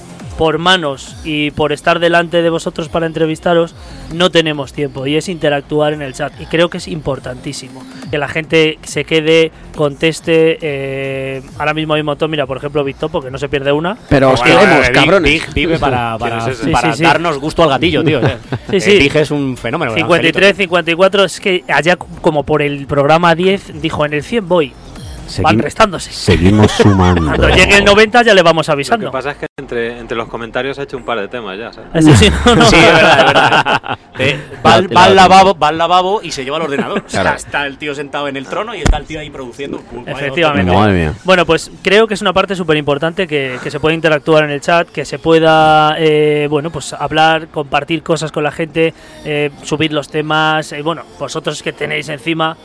por manos y por estar delante de vosotros para entrevistaros no tenemos tiempo y es interactuar en el chat y creo que es importantísimo que la gente se quede conteste eh, ahora mismo hay un montón mira por ejemplo Victopo que no se pierde una Pero os Bueno, queremos, cabrones. Big vive para, para, ¿Quién es ese? Sí, para sí, sí. darnos gusto al gatillo, tío. eh. Sí, Eh, sí. Big es un fenómeno. el 53 angelito. 54 es que allá como por el programa 10 dijo en el 100 voy van restándose seguimos sumando. cuando llegue el 90 ya le vamos Lo que avisando pasa es que entre, entre los comentarios ha hecho un par de temas ya, ¿sabes? Sí, sí, no, no. Sí, es verdad, es verdad. Eh, va, al- va al La- lavabo, va al lavabo y se lleva el ordenador. O sea, está el tío sentado en el trono y está el tío ahí produciendo. Efectivamente. Madre mía. Bueno, pues creo que es una parte súper importante que, que se pueda interactuar en el chat, que se pueda, eh, bueno, pues hablar, compartir cosas con la gente, eh, subir los temas. eh, bueno, vosotros que tenéis encima,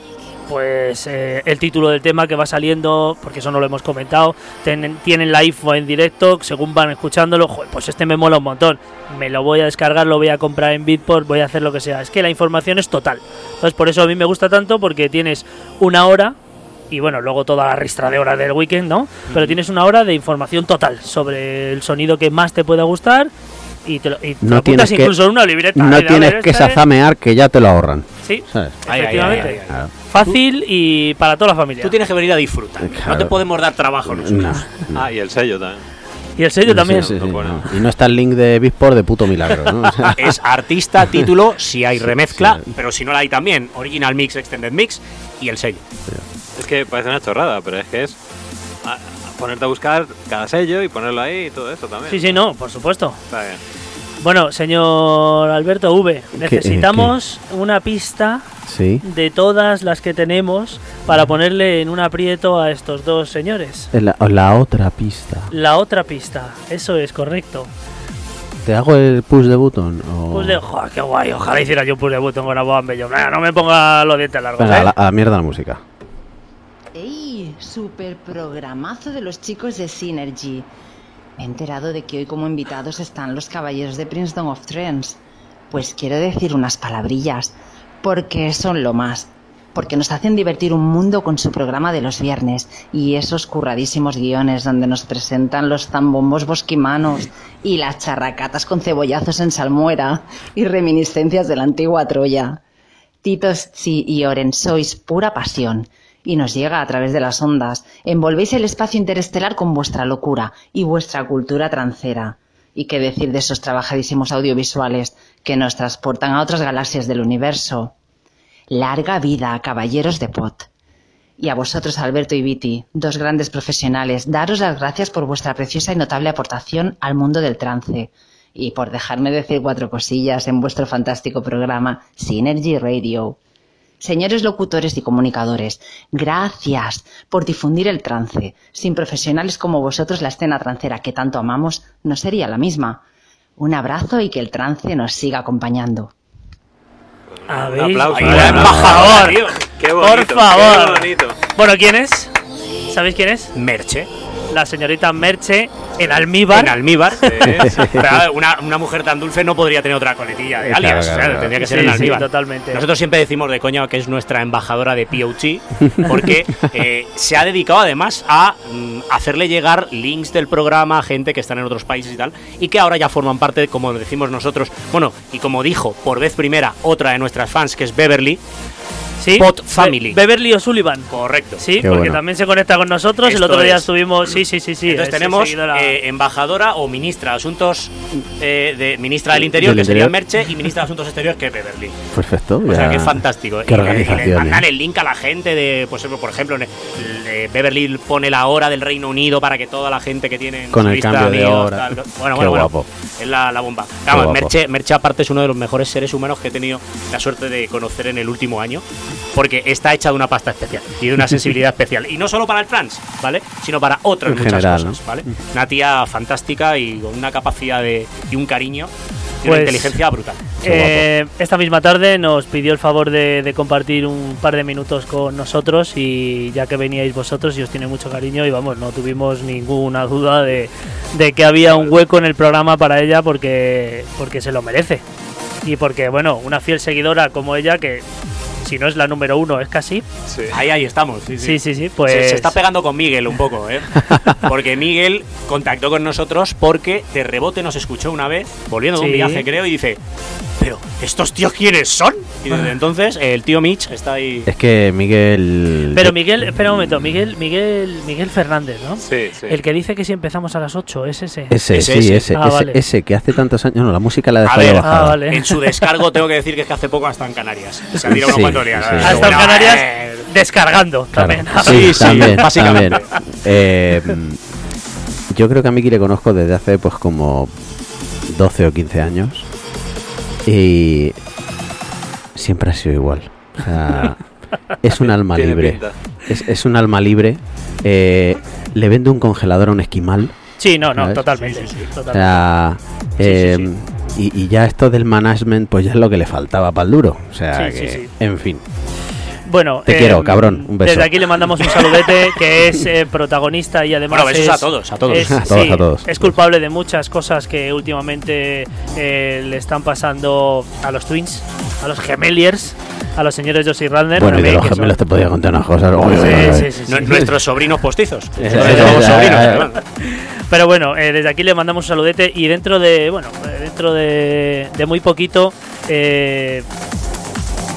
pues eh, el título del tema que va saliendo, porque eso no lo hemos comentado, tienen, tienen la info en directo, según van escuchándolo, joder, pues este me mola un montón, me lo voy a descargar, lo voy a comprar en Bitport, voy a hacer lo que sea. Es que la información es total. Entonces por eso a mí me gusta tanto, porque tienes una hora y bueno, luego toda la ristra de horas del weekend, ¿no? Pero tienes una hora de información total sobre el sonido que más te pueda gustar y te lo, y te No lo tienes apuntas que- incluso en una libreta. No a tienes que sazamear que ya te lo ahorran. Sí, efectivamente. Claro. Fácil y para toda la familia. Tú tienes que venir a disfrutar. No te podemos dar trabajo nosotros. No. Ah, y el sello también. Y el sello también. Sí, sí, sí, Lo pone. no. Y no está el link de Bisport de puto milagro, ¿no? O sea, Es artista, título, si hay remezcla, sí. pero si no la hay también, original mix, extended mix y el sello. Es que parece una chorrada, pero es que es a- a ponerte a buscar cada sello y ponerlo ahí y todo eso también. Sí, sí, no, por supuesto. Está bien. Bueno, señor Alberto V, necesitamos una pista sí. de todas las que tenemos para ponerle en un aprieto a estos dos señores. Es La, la otra pista. La otra pista, eso es correcto. ¿Te hago el push de button? O... Pues de, joder, qué guay, ojalá hiciera yo un push de button con Aboa Bello. No me ponga los dientes largos, Venga, a ¿eh? la, a la mierda la música. ¡Ey! Super programazo de los chicos de Synergy. Me he enterado de que hoy como invitados están los caballeros de Princeton of Trends. Pues quiero decir unas palabrillas, porque son lo más. Porque nos hacen divertir un mundo con su programa de los viernes y esos curradísimos guiones donde nos presentan los zambombos bosquimanos y las charracatas con cebollazos en salmuera y reminiscencias de la antigua Troya. Titos, y Oren sois pura pasión y nos llega a través de las ondas. Envolvéis el espacio interestelar con vuestra locura y vuestra cultura trancera. Y qué decir de esos trabajadísimos audiovisuales que nos transportan a otras galaxias del universo. Larga vida caballeros de pot. Y a vosotros, Alberto y Viti, dos grandes profesionales, daros las gracias por vuestra preciosa y notable aportación al mundo del trance y por dejarme decir cuatro cosillas en vuestro fantástico programa Synergy Radio. Señores locutores y comunicadores, gracias por difundir el trance. Sin profesionales como vosotros, la escena trancera que tanto amamos no sería la misma. Un abrazo y que el trance nos siga acompañando. A Un ver, aplauso. Ay, Ay, el embajador. tío. Qué Por bonito, favor. qué bonito. Bueno, ¿quién es? ¿Sabéis quién es? Merche. La señorita Merche en almíbar. En almíbar. Sí, sí. Pero, a ver, una, una mujer tan dulce no podría tener otra coletilla de Claro, alias. claro, o sea, claro. Tendría que ser en sí, almíbar. totalmente. Nosotros siempre decimos de coña que es nuestra embajadora de POG, porque eh, se ha dedicado además a mm, hacerle llegar links del programa a gente que están en otros países y tal, y que ahora ya forman parte, como decimos nosotros, bueno, y como dijo por vez primera otra de nuestras fans, que es Beverly, Sí, Pot Be- Family. Beverly O'Sullivan. correcto. Sí, Qué porque bueno. también se conecta con nosotros. el otro día es. estuvimos. Sí, sí, sí, sí. Entonces es tenemos eh, embajadora o ministra de Asuntos eh, de ministra del Interior, que sería. Merche, y ministra de Asuntos Exteriores, que es Beverly. Perfecto. O sea ya- que es fantástico. Qué y, mandan ¿eh? el link a la gente de, pues por ejemplo, Beverly pone la hora del Reino Unido para que toda la gente que tiene en Con el cambio de hora. tal, bueno, Qué bueno, bueno, es la, la bomba. Vamos. Merche, Merche aparte es uno de los mejores seres humanos que he tenido la suerte de conocer en el último año, porque está hecha de una pasta especial y de una sensibilidad especial. Y no solo para el trans, ¿vale? Sino para otras En muchas general, cosas, ¿no? ¿vale? Una tía fantástica y con una capacidad de, y un cariño y Pues- una inteligencia brutal. Eh, esta misma tarde nos pidió el favor de, de compartir un par de minutos con nosotros y ya que veníais vosotros y os tiene mucho cariño y vamos, no tuvimos ninguna duda de, de que había un hueco en el programa para ella porque, porque se lo merece. Y porque, bueno, una fiel seguidora como ella, que si no es la número uno, es casi. Sí. Ahí, ahí estamos. Sí, Sí, sí, sí, pues... Se, se está pegando con Miguel un poco, ¿eh? Porque Miguel contactó con nosotros porque de rebote nos escuchó una vez, volviendo de un viaje, creo, y dice: Pero, ¿estos tíos quiénes son? Y desde entonces el tío Mitch está ahí. Es que Miguel. Pero Miguel, espera un momento, Miguel, Miguel, Miguel Fernández, ¿no? Sí, sí. El que dice que si empezamos a las 8, es ese. Ese, Ese, sí, ese. ese, Ah, ese, vale. ese que hace tantos años. No, la música la A dejó ya ver, bajada. Ah, vale. En su descargo tengo que decir que es que hace poco hasta en Canarias. Se ha tirado Sí, Pero Ha estado en bueno, Canarias descargando Claro. también. Sí, también, básicamente. también. Eh, yo creo que a Miki le conozco desde hace pues como 12 o 15 años y siempre ha sido igual. O sea, es un alma libre. Es, es un alma libre. Eh, le vende un congelador a un esquimal. Sí, no, no, totalmente. Y, y ya esto del management, pues ya es lo que le faltaba para el duro. O sea, Sí, que, sí, sí. en fin. Bueno, Te quiero, cabrón. Un beso. Desde aquí le mandamos un saludete que es eh, protagonista y además Bueno, besos es, a todos, a todos. es- A todos, sí, a todos. es culpable de muchas cosas que últimamente eh, le están pasando a los Twins, a los Gemeliers, a los señores Josie Rander. Bueno, y de los son- gemelos te podía contar unas cosas. Sí, sí, Nuestros sobrinos postizos. Eh, sobrinos. Pero bueno, eh, desde aquí le mandamos un saludete y dentro de, bueno, eh, dentro de, de muy poquito eh,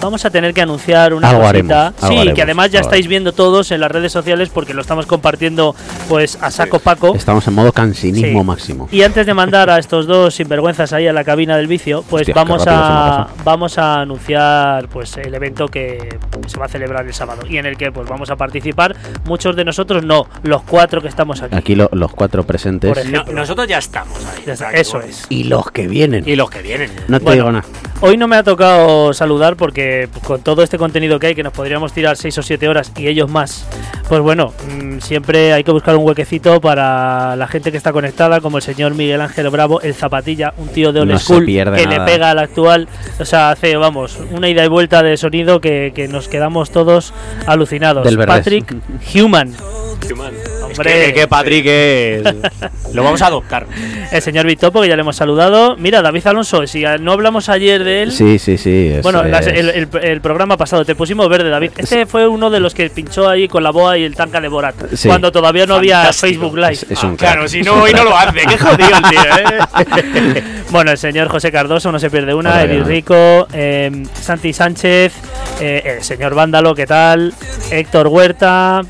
vamos a tener que anunciar una Algo cosita. haremos, algo sí, haremos, que además ya estáis viendo todos en las redes sociales porque lo estamos compartiendo pues a saco paco. Estamos en modo cansinismo Sí. máximo. Y antes de mandar a estos dos sinvergüenzas ahí a la cabina del vicio, pues Hostia, vamos a vamos a anunciar pues el evento que se va a celebrar el sábado y en el que pues vamos a participar muchos de nosotros no, los cuatro que estamos aquí. Aquí lo- los cuatro presentes. Por ejemplo. No- nosotros ya estamos ahí. Ya está, eso es. Y los que vienen. Y los que vienen. No te Bueno. digo nada. Hoy no me ha tocado saludar porque con todo este contenido que hay, que nos podríamos tirar 6 o 7 horas y ellos más, pues bueno, mm, siempre hay que buscar un huequecito para la gente que está conectada, como el señor Miguel Ángel Bravo, el Zapatilla, un tío de old No school que le pega al actual, o sea, hace, vamos, una ida y vuelta de sonido que, que nos quedamos todos alucinados. Del. Patrick Human, Human. Es hombre, que, que Patrick es. Lo vamos a adoptar. el señor Vitopo, que ya le hemos saludado. Mira, David Alonso, si no hablamos ayer de él. Sí, sí, sí. es- Bueno, las- es- el, el- el programa pasado te pusimos verde, David. Este fue uno de los que pinchó ahí con la boa y el tanca de Borat. Sí. Cuando todavía no había. Facebook Live. es- es un Claro, si no, hoy no lo hace. Qué jodido el tío, ¿eh? Bueno, el señor José Cardoso, no se pierde una. Diana. Rico, eh, Santi Sánchez, eh, el señor Vándalo, ¿qué tal? Héctor Huerta.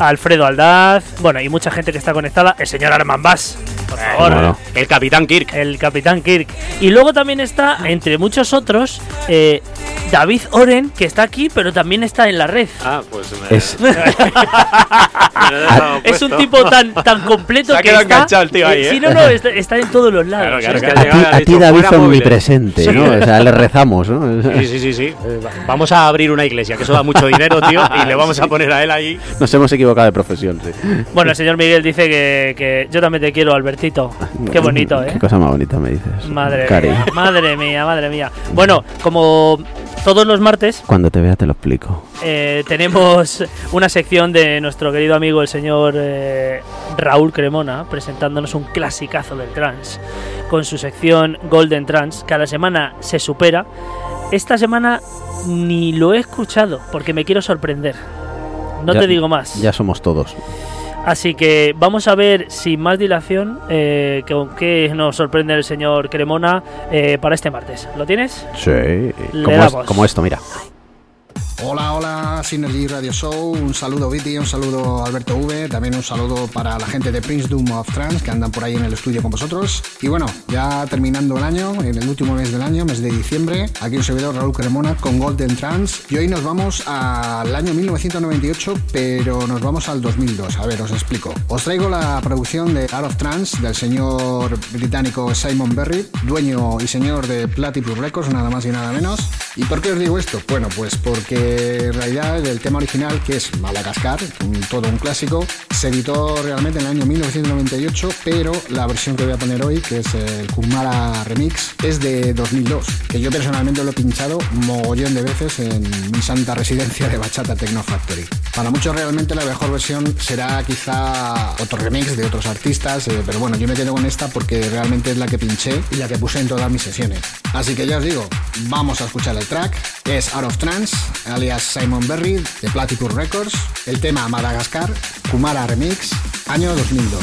Alfredo Aldaz, bueno, y mucha gente que está conectada. El señor Arman Bass. Por Eh, favor. El Capitán Kirk. El Capitán Kirk. Y luego también está, entre muchos otros, eh, David Oren, que está aquí, pero también está en la red. Ah, pues me, Es, me un tipo tan, tan completo Se ha que quedado está, enganchado el tío ahí, eh. Sí, no, no, está, está en todos los lados. Claro, claro, ha a ti, David omnipresente. ¿no? O sea, le rezamos, ¿no? Sí, sí, sí, sí. Eh, va- Vamos a abrir una iglesia, que eso da mucho dinero, tío, y le vamos a poner a él ahí. Nos hemos equivocado de profesión, sí. Bueno, el señor Miguel dice que, que yo también te quiero, Qué bonito, ¿eh? Qué cosa más bonita me dices. Madre Cari. mía, madre mía, madre mía. Bueno, como todos los martes, Cuando te vea te lo explico. eh, tenemos una sección de nuestro querido amigo el señor eh, Raúl Cremona presentándonos un clasicazo del trance con su sección Golden Trance. Cada semana se supera. Esta semana ni lo he escuchado porque me quiero sorprender. No Ya- te digo más. Ya somos todos. Así que vamos a ver sin más dilación eh, con qué nos sorprende el señor Cremona eh, para este martes. ¿Lo tienes? Sí. Le Como, es- damos. como esto, mira. Hola, hola, Synergy Radio Show. Un saludo, Viti, un saludo, Alberto V. También un saludo para la gente de Prince Doom of Trance que andan por ahí en el estudio con vosotros. Y bueno, ya terminando el año, en el último mes del año, mes de diciembre, aquí un servidor Raúl Cremona con Golden Trance. Y hoy nos vamos al año 1998, pero nos vamos al 2002. A ver, os explico. Os traigo la producción de Art of Trance del señor británico Simon Berry, dueño y señor de Platypus Records, nada más y nada menos. ¿Y por qué os digo esto? Bueno, pues porque en realidad el tema original, que es Madagascar, un- todo un clásico, se editó realmente en el año 1998, pero la versión que voy a poner hoy, que es el Kumara Remix, es de 2002, que yo personalmente lo he pinchado mogollón de veces en mi santa residencia de Bachata Techno Factory. Para muchos realmente la mejor versión será quizá otro remix de otros artistas, eh, pero bueno, yo me quedo con esta porque realmente es la que pinché y la que puse en todas mis sesiones. Así que ya os digo, vamos a escuchar el track, es Out of Trance, alias Simon Berry, de Platypus Records, el tema Madagascar, Kumara Remix, año 2002.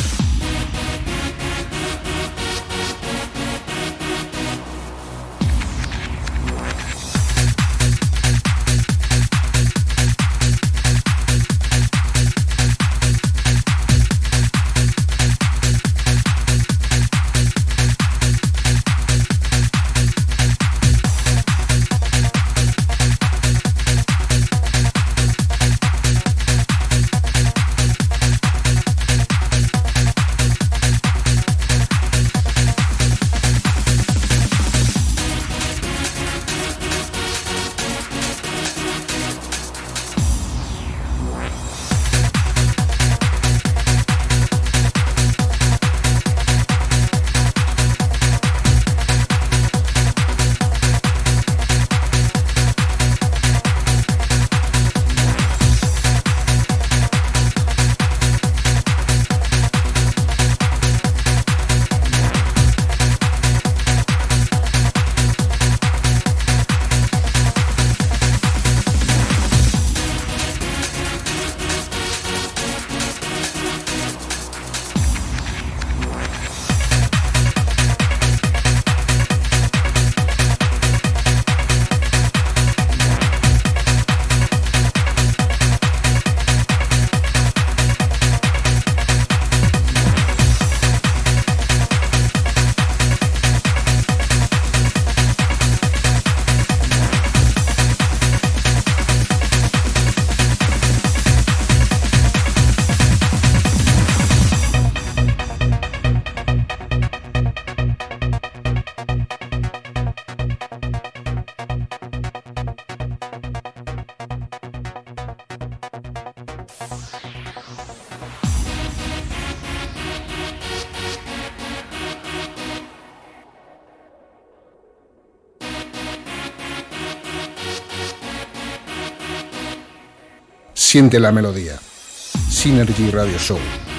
Siente la melodía. Synergy Radio Show.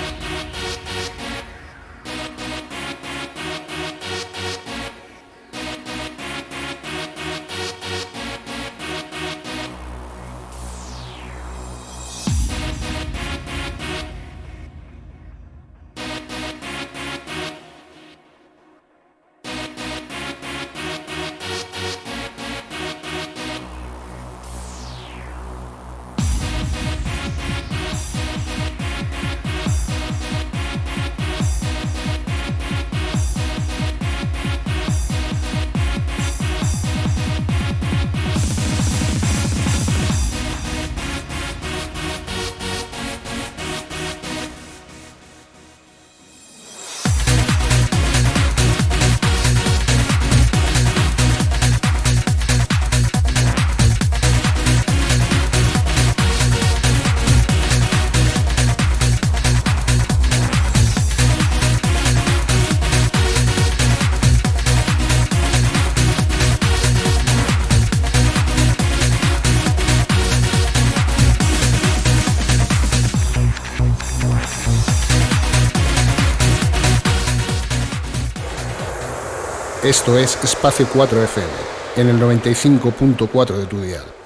Esto es Espacio 4 FM, en el 95.4 de tu dial.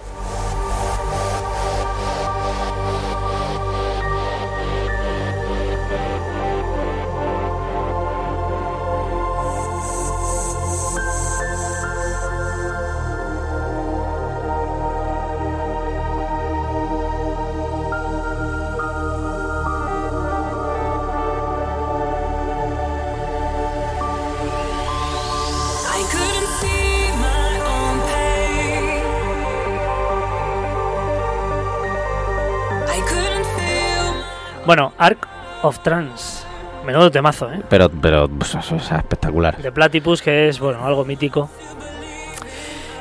Of Trance. Menudo temazo, ¿eh? Pero, pero pues, eso es espectacular. De Platypus, que es, bueno, algo mítico.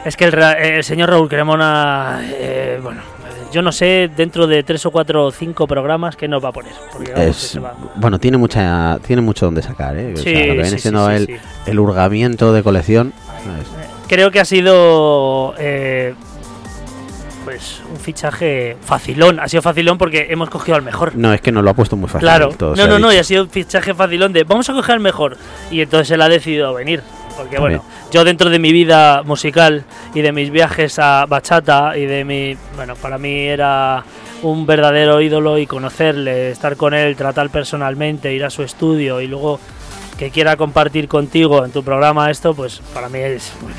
Es que el, ra- el señor Raúl Cremona, eh, bueno, yo no sé, dentro de tres o cuatro o cinco programas, ¿qué nos va a poner? Porque, vamos, que Es, se va- bueno, tiene mucha, tiene mucho donde sacar, ¿eh? O sea, Sí, lo que viene sí, sí, siendo sí, el, el hurgamiento de colección. ¿sabes? Creo que ha sido eh, pues un fichaje facilón. Ha sido facilón porque hemos cogido al mejor. No, es que nos lo ha puesto muy fácil. Claro, todo no, no, no, y ha sido un fichaje facilón de vamos a coger al mejor. Y entonces él ha decidido venir. Porque También. bueno, yo dentro de mi vida musical y de mis viajes a bachata y de mi. Bueno, para mí era un verdadero ídolo y conocerle, estar con él, tratar personalmente, ir a su estudio y luego que quiera compartir contigo en tu programa esto, pues para mí es. Bueno,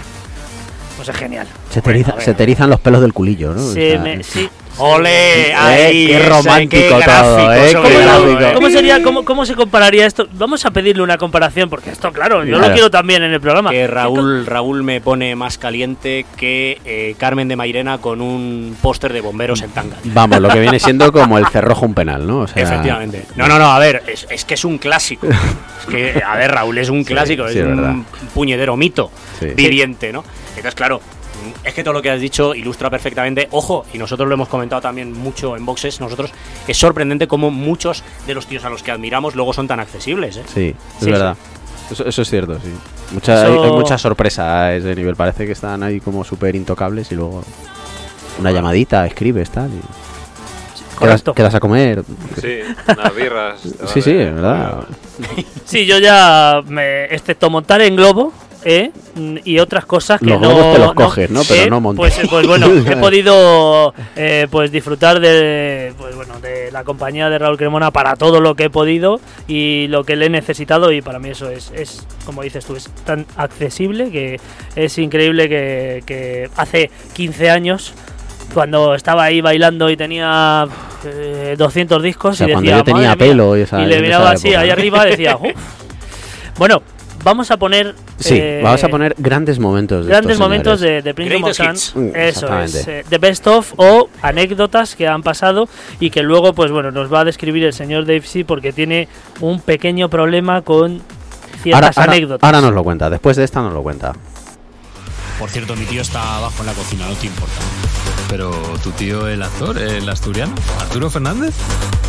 pues es genial. Se te, eriza- se te erizan los pelos del culillo, ¿no? O Sí, sea, me- sí. ¡Ole! Eh, ahí, qué romántico qué todo, gráfico, eh, qué ¿Cómo, todo, gráfico. eh. cómo sería, cómo, cómo se compararía esto? Vamos a pedirle una comparación, porque esto, claro, yo lo quiero también en el programa. Que Raúl, Raúl me pone más caliente que eh, Carmen de Mairena con un póster de bomberos en tanga. Vamos, lo que viene siendo como el cerrojo un penal, ¿no? O sea, Efectivamente. No, no, no, a ver, es, es que es un clásico. Es que, a ver, Raúl es un clásico, sí, es verdad. un puñedero mito Sí. viviente, ¿no? Entonces, claro, es que todo lo que has dicho ilustra perfectamente. Ojo, y nosotros lo hemos comentado también mucho en boxes, nosotros, es sorprendente cómo muchos de los tíos a los que admiramos luego son tan accesibles, ¿eh? Sí, es Sí, verdad. Eso, eso es cierto, sí. Mucha, hay, Eso- hay mucha sorpresa a ese nivel. Parece que están ahí como súper intocables y luego una llamadita, escribes, tal. Y quedas, Correcto. quedas a comer. Sí, unas birras. Sí, sí, es verdad. Sí, yo ya, me, excepto montar en globo, ¿eh? Y otras cosas que Los no... te los coges, ¿no? Pero no montas. Pues, eh, pues bueno, he podido eh, pues disfrutar de, pues bueno, de la compañía de Raúl Cremona para todo lo que he podido y lo que le he necesitado y para mí eso es, es como dices tú, es tan accesible que es increíble que, que hace 15 años cuando estaba ahí bailando y tenía eh, 200 discos O sea, y cuando decía, yo tenía pelo y esa- y le miraba así ahí arriba decía "Uf". bueno vamos a poner Sí, eh, vamos a poner grandes momentos de grandes estos momentos señores. de, de Prince of Eso es, eh, The Best of o anécdotas que han pasado y que luego, pues bueno, nos va a describir el señor Dave C porque tiene un pequeño problema con Ahora, ciertas ahora- anécdotas. ahora nos lo cuenta. Después de esta nos lo cuenta. Por cierto, mi tío está abajo en la cocina, no te importa. Pero tu tío, el actor, el asturiano, Arturo Fernández.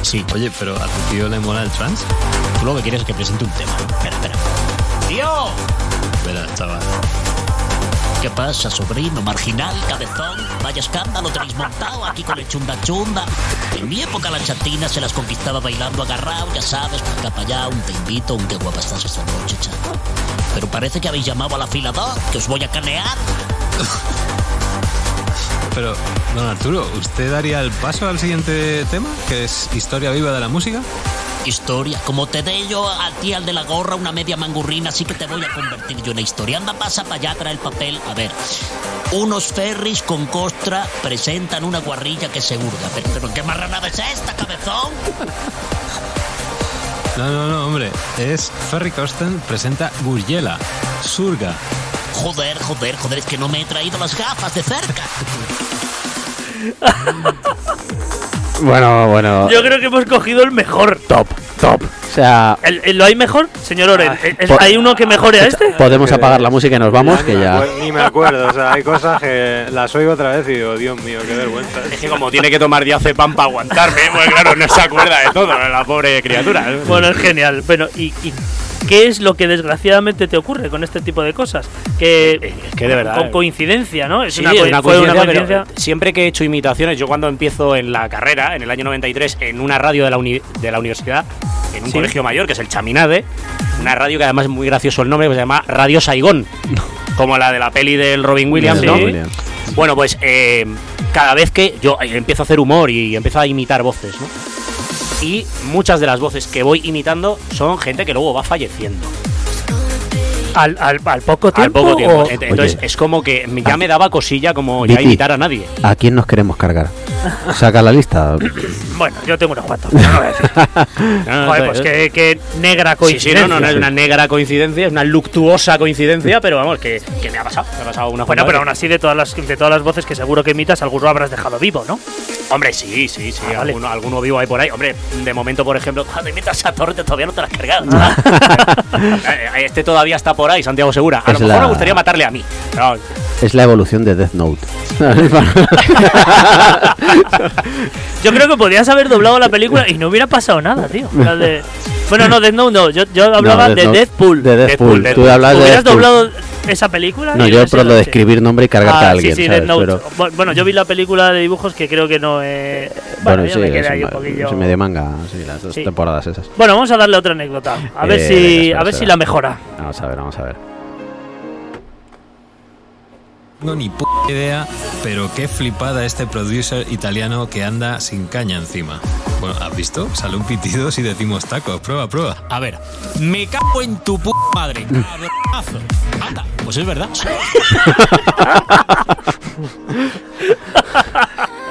Sí. Oye, pero a tu tío le mola el trans. Tú lo que quieres es que presente un tema. Espera, espera. ¡Tío! Espera, chaval. ¿Qué pasa, sobrino? Marginal, cabezón. Vaya escándalo tenéis montado aquí con el chunda chunda. En mi época las chatinas se las conquistaba bailando agarrado, ya sabes, para para allá, un te invito, un qué guapa estás esta noche, chaval. Pero parece que habéis llamado a la fila 2, que os voy a canear. Pero, don Arturo, ¿usted daría el paso al siguiente tema, que es Historia Viva de la Música? Historia. Como te dé yo a ti al de la gorra una media mangurrina, así que te voy a convertir yo en historia. Anda, pasa para allá, trae el papel. A ver, unos ferries con costra presentan una guarrilla que se hurga. Pero, pero ¿qué marranada es esta, cabezón? No, no, no, hombre. Es Ferry Corsten presenta Gurjela, Surga. Joder, joder, joder, es que no me he traído las gafas de cerca. Bueno, bueno. Yo creo que hemos cogido el mejor. Top, top. O sea, ¿El- el- ¿Lo hay mejor, señor Oren? Ah, ¿Es- po- ¿Hay uno que mejore a este? podemos que- apagar la música y nos vamos, ni que me ya. Ni me acuerdo, o sea, hay cosas que las oigo otra vez y digo, Dios mío, qué vergüenza. Es que como tiene que tomar diazepam para aguantarme, pues claro, no se acuerda de todo, la pobre criatura. ¿eh? Bueno, es genial. Bueno, ¿y, y qué es lo que desgraciadamente te ocurre con este tipo de cosas? Que, Es que de verdad. con eh. coincidencia, ¿no? Es Sí, una, co- una una coincidencia, pero coincidencia. siempre que he hecho imitaciones, yo cuando empiezo en la carrera, en el año 93, en una radio de la, uni- de la universidad, en un Sí. colegio mayor, que es el Chaminade, Una radio que además es muy gracioso el nombre, que se llama Radio Saigón. Como la de la peli del Robin Williams, Sí. ¿no? Williams. Bueno, pues eh, cada vez que yo eh, empiezo a hacer humor y empiezo a imitar voces, ¿no? Y muchas de las voces que voy imitando son gente que luego va falleciendo. Al, al, al poco Al tiempo. poco tiempo. o- Ent- Entonces Oye. es como que ya me daba cosilla como ya Vicky. imitar a nadie. ¿A quién nos queremos cargar? Saca la lista. Bueno, yo tengo unos cuantos. pero no voy a decir. No, Joder, no, pues no. qué, qué negra Sí, sí, coincidencia. no, no, no es una negra coincidencia, es una luctuosa coincidencia, pero vamos, que, que me ha pasado, me ha pasado una Bueno, pero aún así, de todas, las, de todas las voces que seguro que imitas, alguno habrás dejado vivo, ¿no? Hombre, sí, sí, sí, Ah, vale. alguno, alguno vivo hay por ahí. Hombre, de momento, por ejemplo, cuando imitas a Torrente todavía no te lo has cargado. chaval. Eh, este todavía está por ahí, Santiago Segura. A Es lo mejor la- me gustaría matarle a mí. pero. Es la evolución de Death Note. Yo creo que podrías haber doblado la película y no hubiera pasado nada, tío. La de- Bueno, no, Death Note no. Yo, yo hablaba No, Death de Note. Deadpool. De. Tú de ¿Hubieras doblado esa película? No, yo por lo de escribir nombre y cargarte Ah, a alguien. sí, sí, ¿sabes? Death Note. Pero- Bu- Bueno, yo vi la película de dibujos que creo que no. Eh... Bueno, Bueno, sí, me quedé es, ahí un poquillo. medio manga, sí, las dos Sí. temporadas esas. Bueno, vamos a darle otra anécdota. A ver Eh, si, a ver si la mejora. Vamos a ver, vamos a ver. No tengo ni p idea, pero qué flipada este producer italiano que anda sin caña encima. Bueno, ¿has visto? Sale un pitido si decimos tacos. Prueba, prueba. A ver, me cago en tu p madre. cabronazo. Anda, pues es verdad.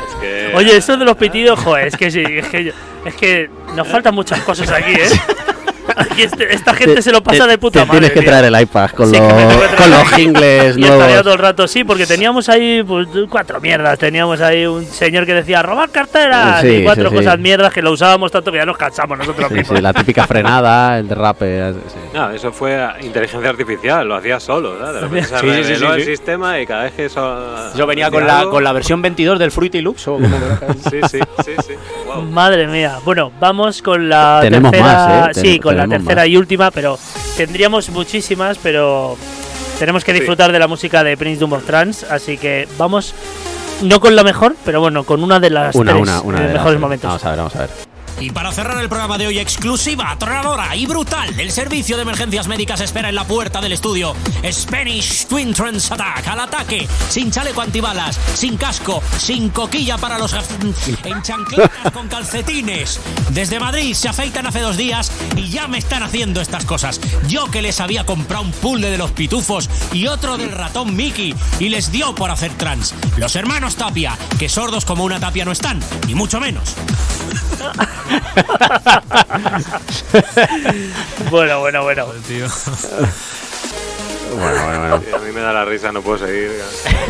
Es que. Oye, eso de los pitidos, joder, es que sí, es que, es que nos faltan muchas cosas aquí, ¿eh? Aquí este- esta gente Te- se lo pasa te- de puta te madre. Tienes que tío. traer el iPad con, Sí, traer con los jingles Y estaría todo nuevos. el rato, sí, porque teníamos ahí pues, cuatro mierdas. Teníamos ahí un señor que decía robar carteras Sí, y cuatro sí, sí. cosas mierdas que lo usábamos tanto que ya nos cansamos nosotros Sí, mismos. sí, la típica frenada, el derrape. sí. No, eso fue inteligencia artificial, lo hacía solo, se Sí, sí, sí, el sí. sistema y cada vez que eso. Yo venía con la, con la versión 22 del Fruity Loops. O como Sí, sí, sí, sí. Wow. Madre mía. Bueno, vamos con la Tenemos tercera. más, ¿eh? Sí, Ten- con la tercera más. y última, pero tendríamos muchísimas, pero tenemos que Sí. disfrutar de la música de Prince Doom of Trance, así que vamos no con la mejor, pero bueno, con una de las Una, tres una, una de las mejores tres. momentos. Vamos a ver, vamos a ver. Y para cerrar el programa de hoy, exclusiva, atronadora y brutal, el servicio de emergencias médicas espera en la puerta del estudio. Spanish Twin Trans Attack, al ataque, sin chaleco antibalas, sin casco, sin coquilla para los en chancletas con calcetines. Desde Madrid se afeitan hace dos días y ya me están haciendo estas cosas. Yo que les había comprado un puzzle de los pitufos y otro del ratón Mickey y les dio por hacer trans. Los hermanos Tapia, que sordos como una tapia no están, ni mucho menos. Bueno, bueno, bueno. Bueno, bueno, bueno. Sí, a mí me da la risa, no puedo seguir.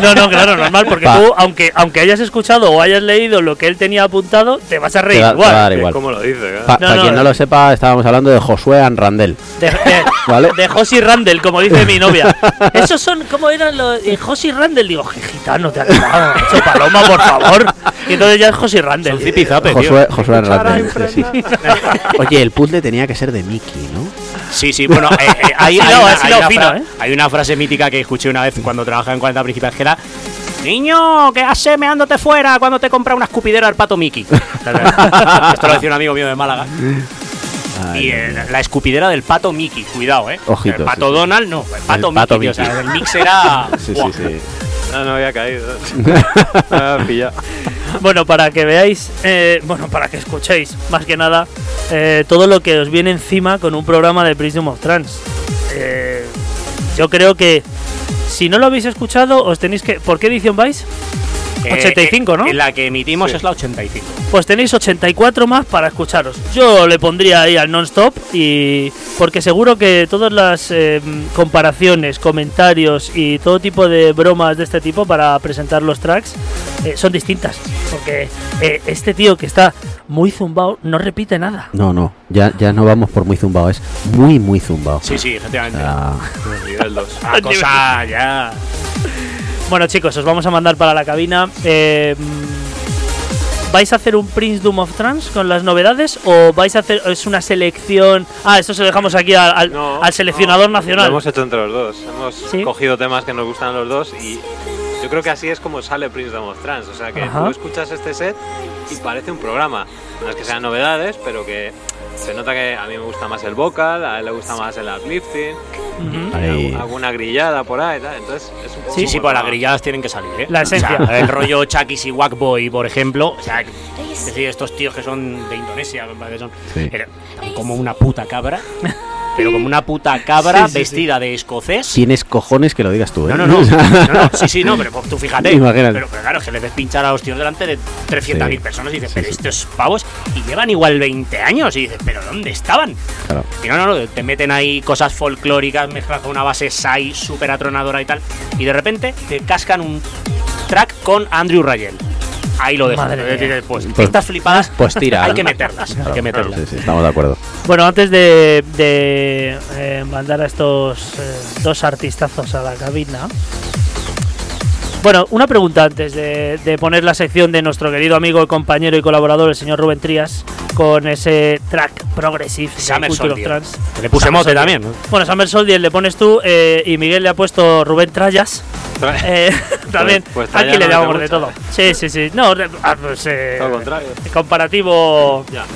No, no, claro, normal, porque Pa. tú, aunque, aunque hayas escuchado o hayas leído lo que él tenía apuntado, te vas a Te reír va- te va a igual. dar igual. ¿Cómo lo dice? Pa- No, para no, quien no lo sepa, estábamos hablando de Josué Anrandel. De, de, ¿Vale? de Josie Randall, como dice mi novia. Esos son, ¿cómo eran los? Eh, Josie Randall, digo, "Je, gitano, te ha quedado, paloma, por favor. Y entonces ya es Josie Randall. Son. Josué, Josué sí. Oye, el puzzle tenía que ser de Mickey, ¿no? Sí, sí, bueno, eh, eh, hay, hay no, una, así hay lo una fino, fra- hay una frase mítica que escuché una vez cuando trabajaba en 40 Principales que era Niño, ¿qué haces meándote fuera cuando te compra una escupidera al pato Mickey? Esto lo decía un amigo mío de Málaga. Ay, Y eh, la escupidera del pato Mickey, cuidado, ¿eh? Ojito, el pato sí, sí. Donald, no, el pato El Mickey, pato tío, o sea, el mix era. Sí, sí, sí. No, no había caído. Me había pillado. Bueno, para que veáis, eh, bueno, para que escuchéis, más que nada, eh, todo lo que os viene encima con un programa de Prism of Trans. Eh, yo creo que si no lo habéis escuchado, os tenéis que. ¿Por qué edición vais? Eh, 85, eh, ¿no? En la que emitimos Sí. es la 85. Pues tenéis 84 más para escucharos. Yo le pondría ahí al non-stop y porque seguro que todas las eh, comparaciones, comentarios y todo tipo de bromas de este tipo para presentar los tracks eh, son distintas. Porque eh, este tío que está muy zumbado no repite nada. No, no, ya, ya no vamos por muy zumbado, es muy, muy zumbado. Sí, sí, efectivamente. Ah, Nivel 2. Ah, cosa ya. Bueno chicos, os vamos a mandar para la cabina. Eh, ¿Vais a hacer un Prince Doom of Trance con las novedades o vais a hacer es una selección? Ah, esto se lo dejamos aquí al, al- No, al seleccionador Lo nacional. hemos hecho entre los dos. Hemos ¿Sí? cogido temas que nos gustan los dos y yo creo que así es como sale Prince of Trans. O sea que Ajá. tú escuchas este set y parece un programa. No es que sean novedades, pero que se nota que a mí me gusta más el vocal, a él le gusta más el uplifting, algu- alguna grillada por ahí, tal. entonces es un poco Sí, sí, pues las la- grilladas tienen que salir, ¿eh? La O sea, esencia. el rollo Chucky y Wackboy, por ejemplo. O sea, es decir, estos tíos que son de Indonesia, que son Sí. como una puta cabra. Pero como una puta cabra Sí, sí, sí. vestida de escocés. Tienes cojones que lo digas tú, ¿eh? No, no, no, no, no, sí, sí, no, pero pues tú fíjate. Imagínate. Pero, pero claro, que le ves pinchar a los tíos delante de 300.000 Sí. personas y dices, Sí, pero sí. estos pavos, y llevan igual 20 años, y dices, pero ¿dónde estaban? Claro. Y no, no, no, te meten ahí cosas folclóricas mezcladas con una base Sai súper atronadora y tal, y de repente te cascan un track con Andrew Rayel. Ahí lo dejo. Madre decir, Pues, Pues- estas flipadas Pues tira. hay que meterlas, hay que meterlas. Sí, sí, estamos de acuerdo. Bueno, antes de, de, eh, mandar a estos eh, dos artistazos a la cabina. Bueno, una pregunta antes de, de poner la sección de nuestro querido amigo, compañero y colaborador, el señor Rubén Trías, con ese track progressive Summer Culture. Que le puse mote también. ¿no? Bueno, Summer Soldier le pones tú eh, y Miguel le ha puesto Rubén Trayas. Eh, también, pues Trayas aquí le damos de todo. Sí, sí, sí. No, ah, pues, eh, Todo contrario. comparativo Ya.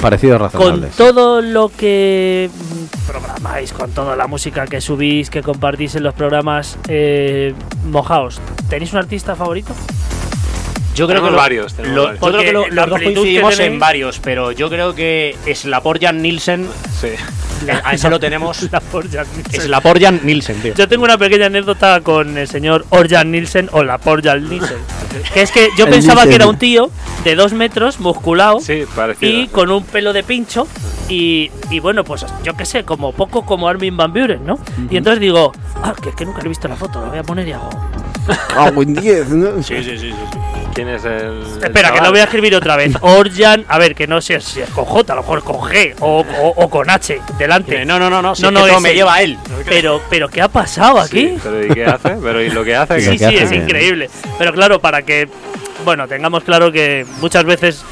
Parecidos con todo lo que programáis, con toda la música que subís, que compartís en los programas, eh, mojaos. ¿Tenéis un artista favorito? Yo creo que lo- varios, tenemos lo- varios. yo creo que lo- los dos coincidimos en varios, pero yo creo que Slaporjan Nielsen, Sí. a ese lo tenemos. La Porjan Nielsen. Slaporjan Nielsen, tío. Yo tengo una pequeña anécdota con el señor Orjan Nielsen o la Porjan Nielsen. que es que yo El pensaba que era un tío de dos metros, musculado, Sí, y con un pelo de pincho. Y, y bueno, pues yo qué sé, como poco como Armin Van Buren, ¿no? Y entonces digo, ah, que, que nunca he visto la foto, la voy a poner y hago. Ah, buen 10, ¿no? Sí, sí, sí, sí. sí. ¿Quién es el. el Espera, que lo voy a escribir otra vez. Orjan, a ver, que no sé si es con J, a lo mejor con G o, o- o con H delante. No, no, no, no, si No, es no, que todo es me lleva él. Pero, pero ¿qué ha pasado Sí, aquí? pero ¿y qué hace? Pero ¿y lo que hace? Sí, ¿Qué sí, hace? es increíble. Pero claro, para que, bueno, tengamos claro que muchas veces,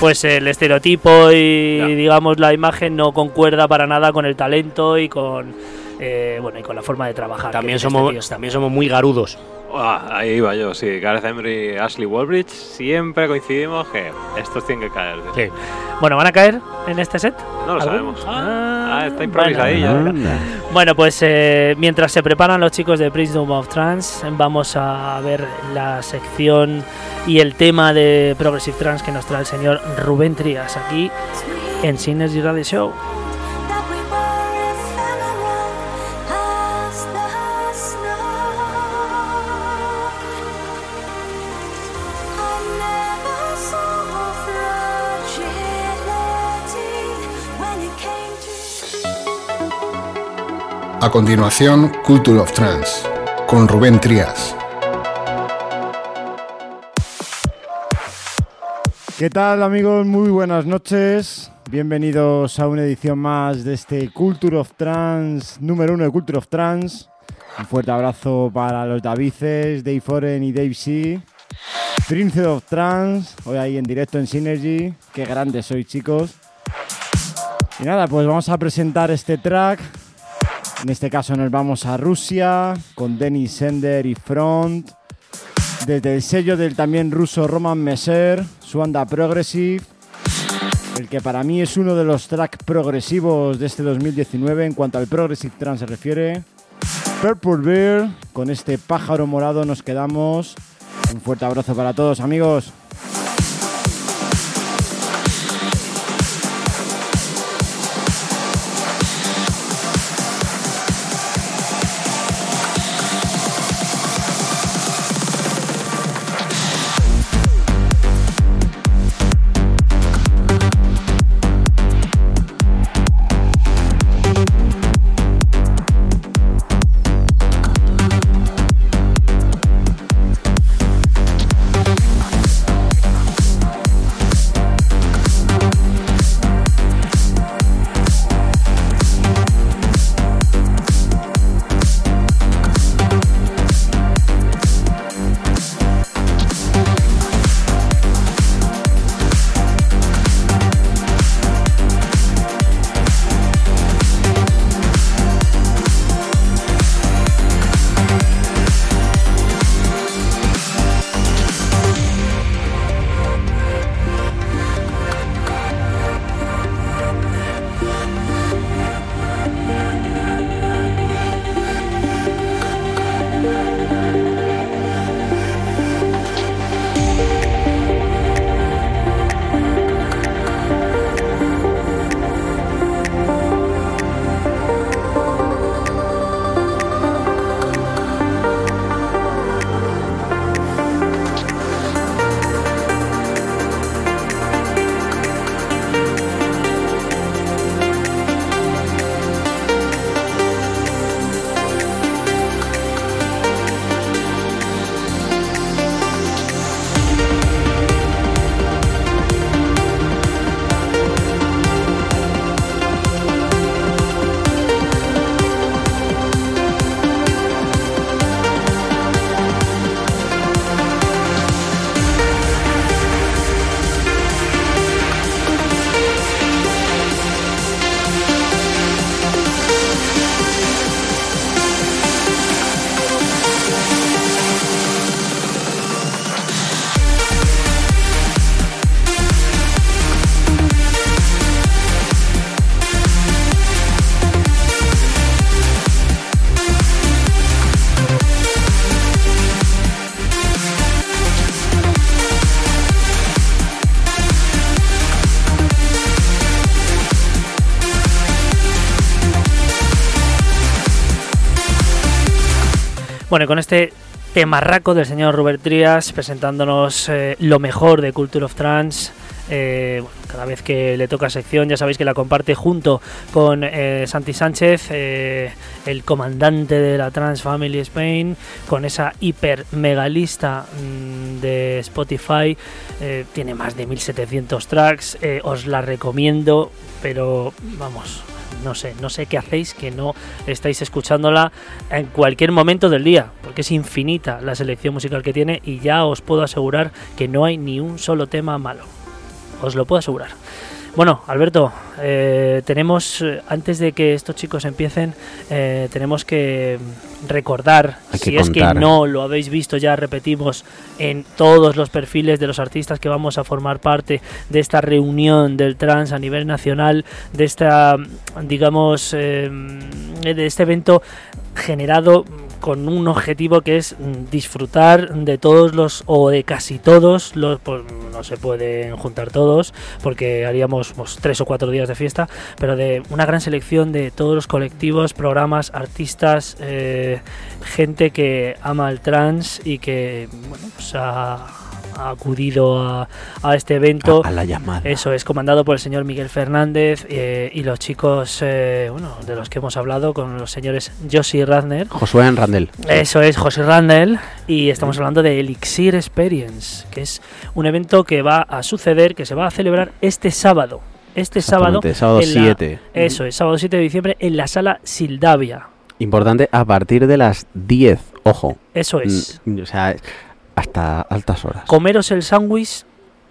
pues el estereotipo y, Ya. digamos, la imagen no concuerda para nada con el talento y con, eh, bueno, y con la forma de trabajar. También somos, este tío. también somos muy garudos. Ah, ahí iba yo, sí. Gareth Emery y Ashley Walbridge siempre coincidimos que estos tienen que caer. Sí. Bueno, ¿van a caer en este set? No lo ¿Algunos? sabemos. Ah, Ah, está improvisadilla. bueno. Bueno, pues eh, mientras se preparan los chicos de Prism of Trance, vamos a ver la sección y el tema de Progressive Trance que nos trae el señor Rubén Trías aquí en Synergy Radio Show. A continuación, Culture of Trance, con Rubén Trías. ¿Qué tal amigos? Muy buenas noches. Bienvenidos a una edición más de este Culture of Trans, número uno de Culture of Trans. Un fuerte abrazo para los Davices, Dave Foren y Dave C. Prince of Trans, hoy ahí en directo en Synergy. Qué grandes sois chicos. Y nada, pues vamos a presentar este track. En este caso nos vamos a Rusia con Denis Sender y Front desde el sello del también ruso Roman Messer, su banda Progressive, el que para mí es uno de los tracks progresivos de este 2019 en cuanto al Progressive Trance se refiere. Purple Bear, con este pájaro morado nos quedamos. Un fuerte abrazo para todos amigos. Bueno, con este temarraco del señor Robert Trias presentándonos eh, lo mejor de Culture of Trance. Eh, cada vez que le toca sección, ya sabéis que la comparte junto con eh, Santi Sánchez, el comandante de la Trans Family Spain, con esa hiper megalista mm, de Spotify. Tiene más de 1700 tracks, os la recomiendo, pero vamos, no sé, no sé qué hacéis que no estáis escuchándola en cualquier momento del día, porque es infinita la selección musical que tiene y ya os puedo asegurar que no hay ni un solo tema malo. Os lo puedo asegurar. Bueno, Alberto, eh, tenemos, eh, antes de que estos chicos empiecen, eh, tenemos que recordar, que si es que no lo habéis visto, ya repetimos en todos los perfiles de los artistas que vamos a formar parte de esta reunión del trans a nivel nacional, de esta, digamos, eh, de este evento generado con un objetivo que es mm, disfrutar de todos los o de casi todos los pues, no se pueden juntar todos porque haríamos pues, tres o cuatro días de fiesta pero de una gran selección de todos los colectivos programas artistas eh, gente que ama el trans y que bueno pues ha, ha acudido a, a este evento A- a la llamada. eso es comandado por el señor Miguel Fernández eh, y los chicos eh, bueno de los que hemos hablado con los señores Josie Radner Josué Randel. eso es José Randall y estamos hablando de Elixir Experience, que es un evento que va a suceder, que se va a celebrar este sábado. Este sábado. Sábado en la- 7. Eso es, sábado 7 de diciembre en la sala Sildavia. Importante a partir de las 10, ojo. Eso es. Mm, O sea, hasta altas horas. Comeros el sándwich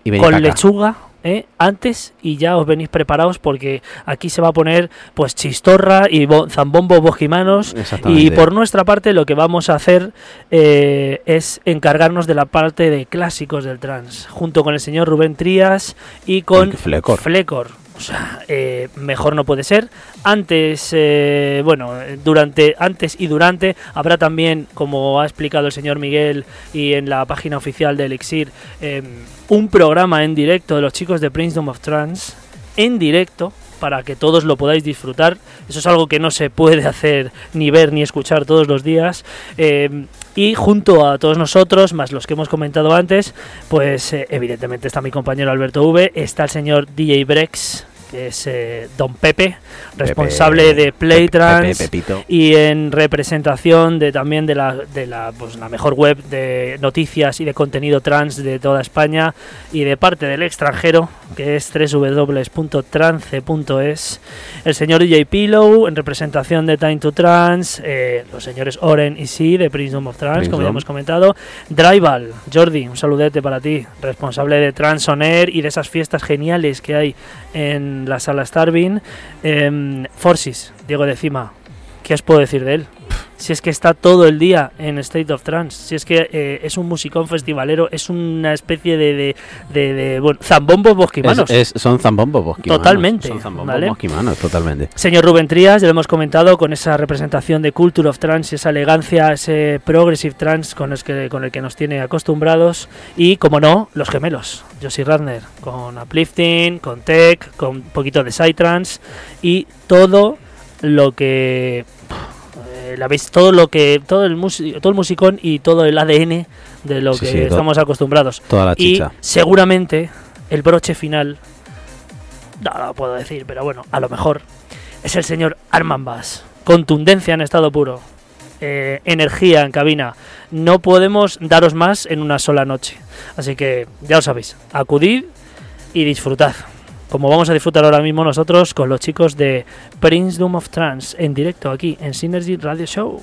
Y con acá. lechuga ¿eh? antes y ya os venís preparados porque aquí se va a poner pues chistorra y bo- zambombo bosquimanos y por nuestra parte lo que vamos a hacer eh, es encargarnos de la parte de clásicos del trans junto con el señor Rubén Trías y con. Flecor. Eh, mejor no puede ser. Antes, eh, bueno, durante, antes y durante habrá también, como ha explicado el señor Miguel y en la página oficial de Elixir, eh, un programa en directo de los chicos de Princedom of Trance en directo para que todos lo podáis disfrutar. Eso es algo que no se puede hacer ni ver ni escuchar todos los días. Eh, y junto a todos nosotros, más los que hemos comentado antes, pues eh, evidentemente está mi compañero Alberto V, está el señor DJ Brex, es eh, Don Pepe, responsable de Playtrans Pepe, y en representación de también de la, de la, pues, la mejor web de noticias y de contenido trans de toda España y de parte del extranjero, que es www.trance.es. El señor DJ Pillow en representación de Time to Trans, eh, los señores Oren y Si de Prism of Trans, como ya hemos comentado. Drival, Jordi, un saludete para ti, responsable de Trans On Air y de esas fiestas geniales que hay en la sala Starvin. Em, Forsis, Diego de Cima, ¿qué os puedo decir de él? Si es que está todo el día en State of Trance, si es que eh, es un musicón festivalero, es una especie de, de, de, de, bueno, zambombos bosquimanos. Es- es- son zambombos bosquimanos. Totalmente, Son zambombos ¿vale? bosquimanos, totalmente. Señor Rubén Trías, ya lo hemos comentado, con esa representación de Culture of Trance, esa elegancia, ese Progressive Trance con, el que, con el que nos tiene acostumbrados. Y, como no, los gemelos, Josie Radner, con Uplifting, con Tech, con un poquito de Psytrance y todo lo que. Eh, la veis, todo lo que. Todo el, todo el musicón y todo el ADN de lo Sí, que sí, estamos acostumbrados. toda la y chicha. seguramente el broche final no lo puedo decir, pero bueno, a lo mejor es el señor Arman Bass. Contundencia en estado puro. eh, energía en cabina. No podemos daros más en una sola noche. Así que ya lo sabéis. Acudid y disfrutad. Como vamos a disfrutar ahora mismo nosotros con los chicos de Prince Doom of Trance en directo aquí en Synergy Radio Show.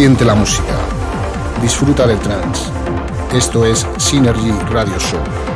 Siente la música. Disfruta del trance. Esto es Synergy Radio Show.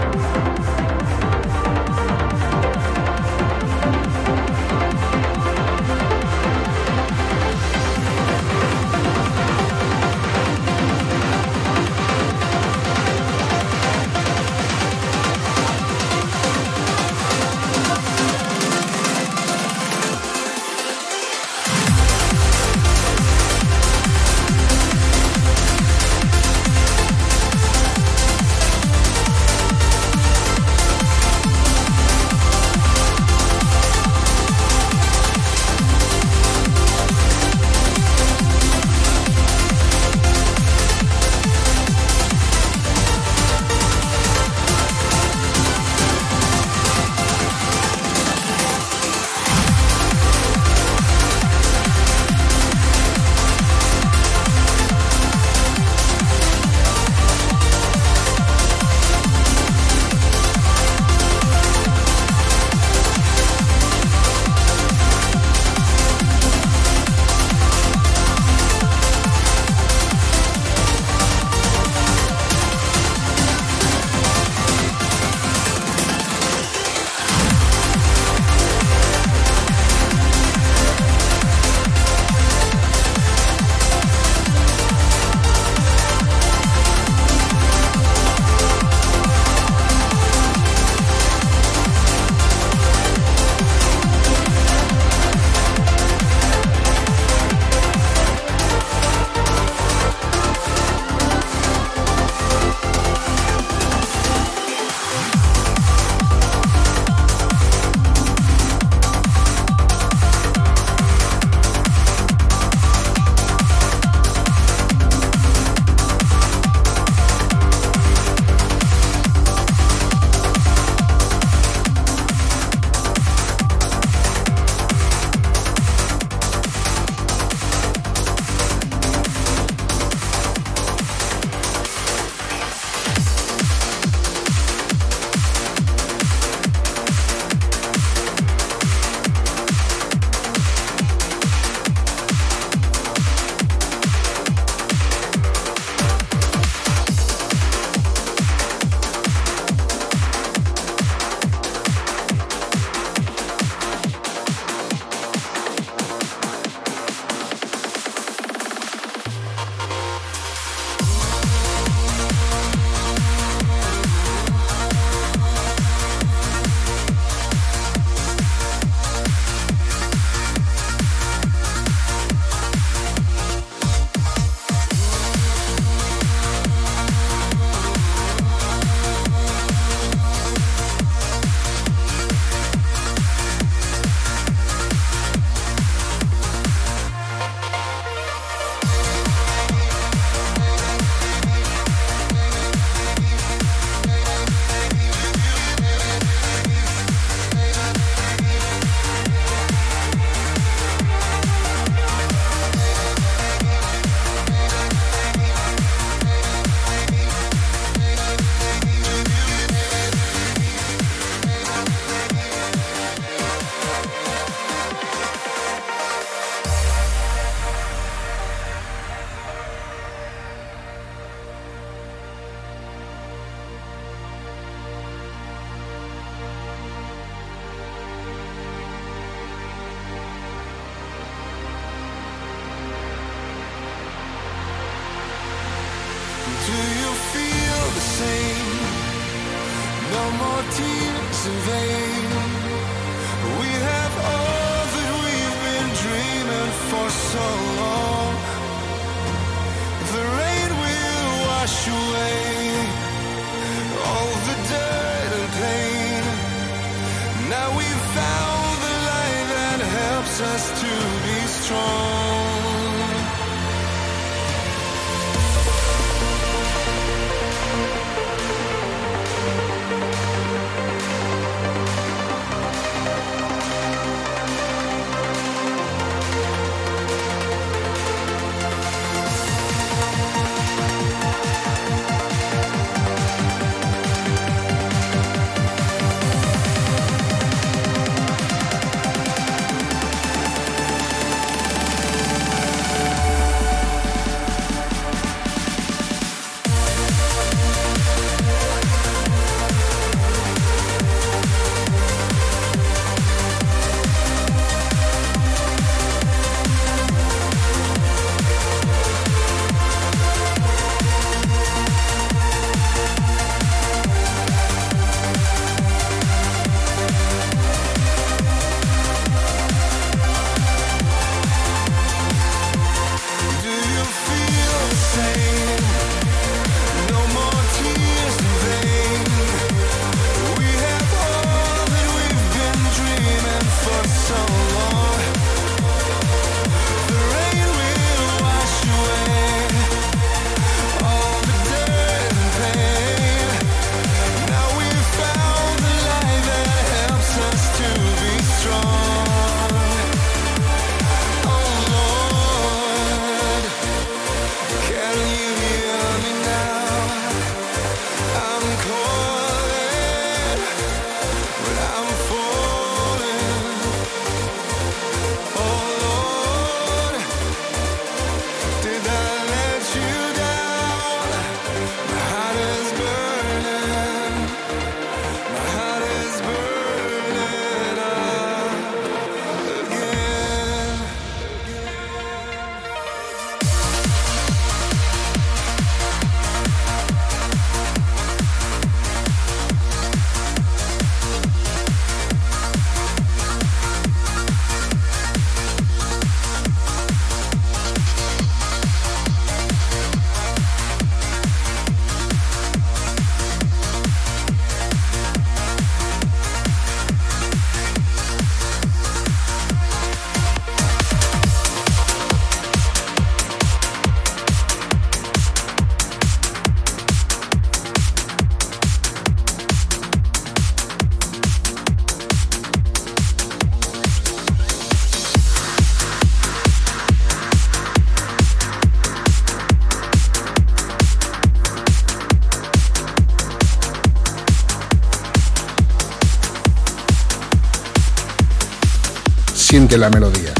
que la melodía.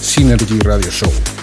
Synergy Radio Show.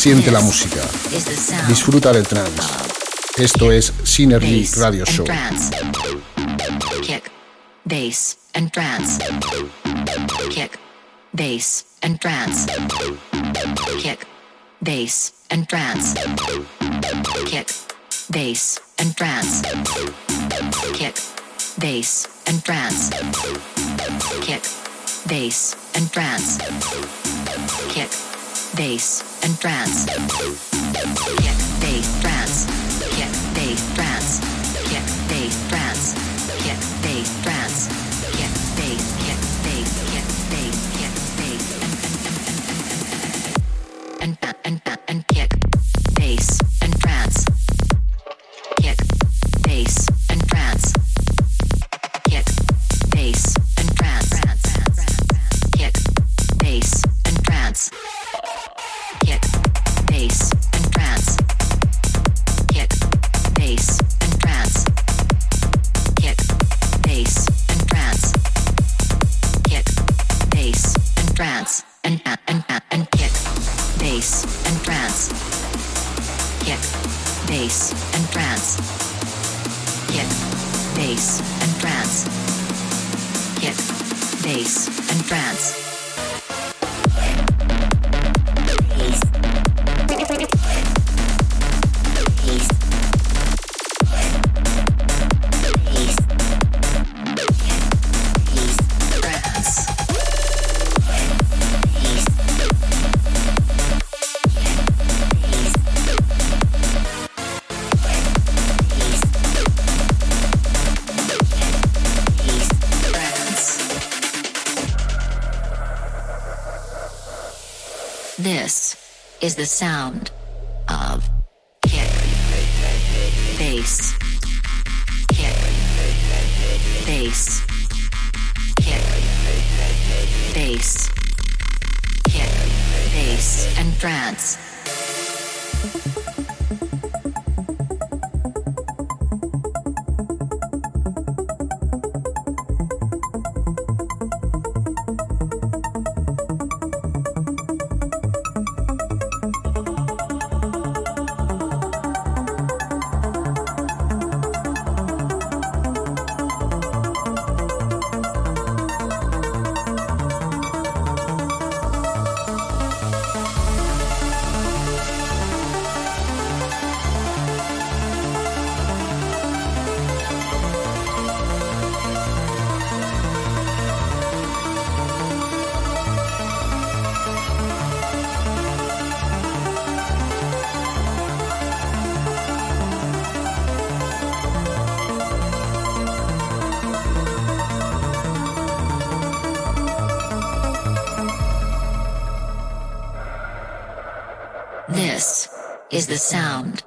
Siente la música. Disfruta del trance. Esto es Synergy Radio Show. Kick, bass and trance. Kick, bass and trance. This is the sound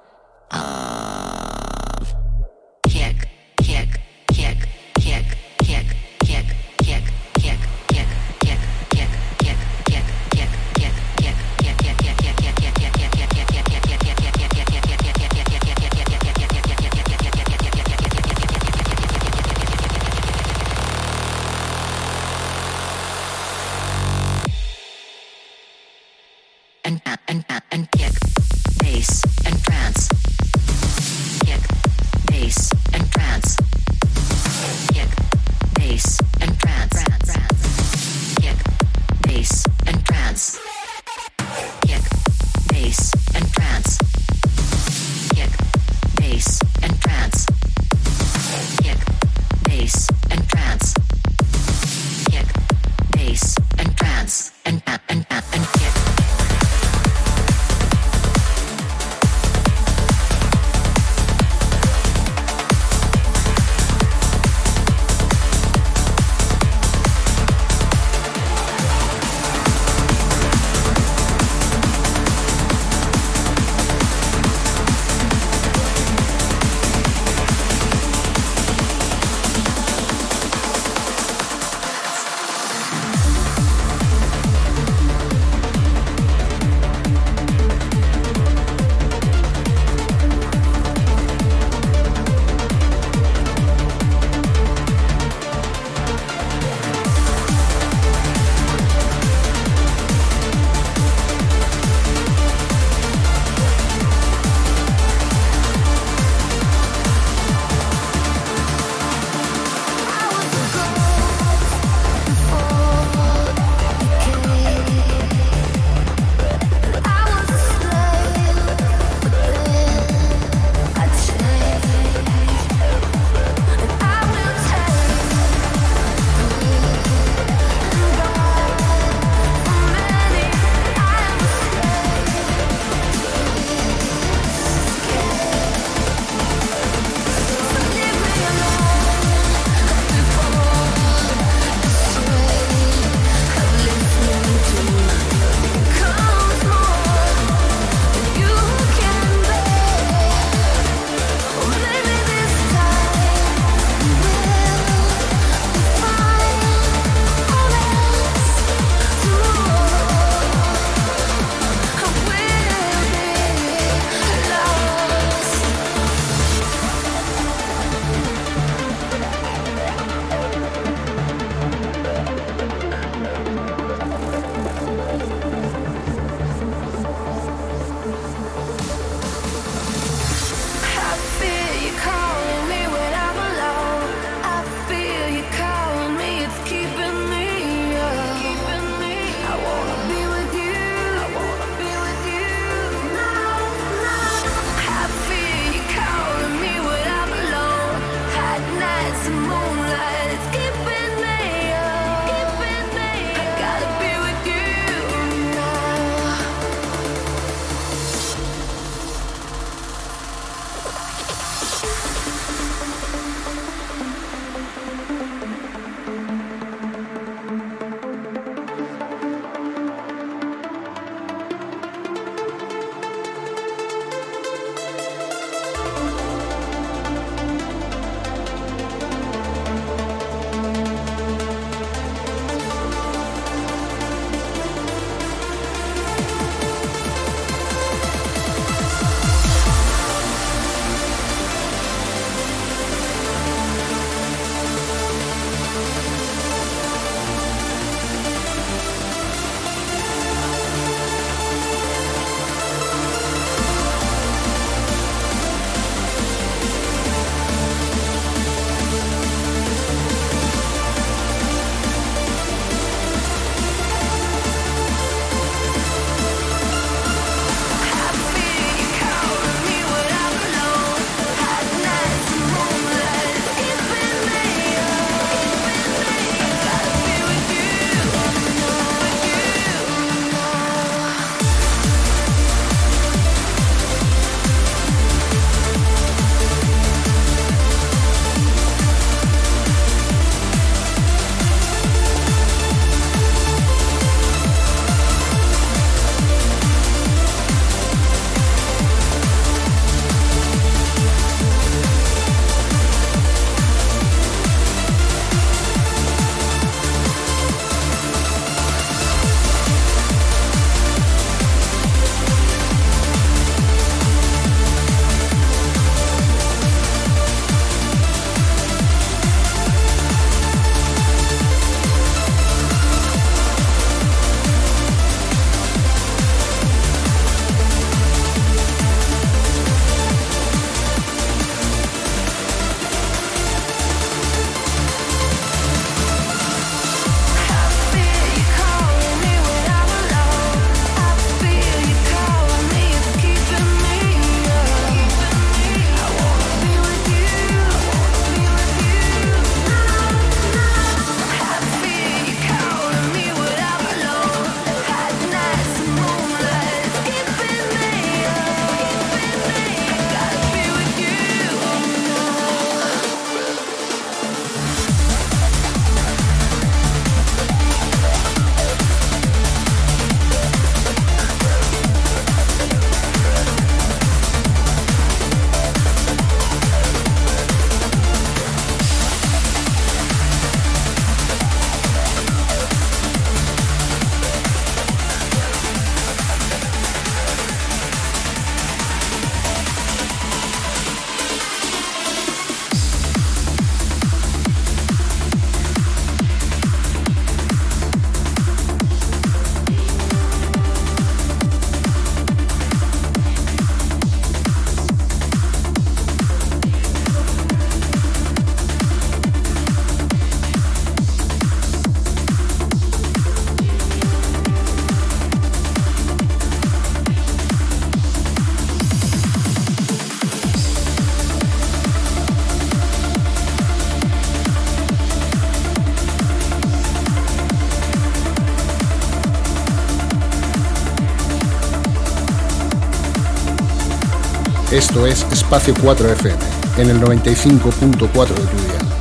Esto es Espacio 4 FM, en el 95.4 de tu día.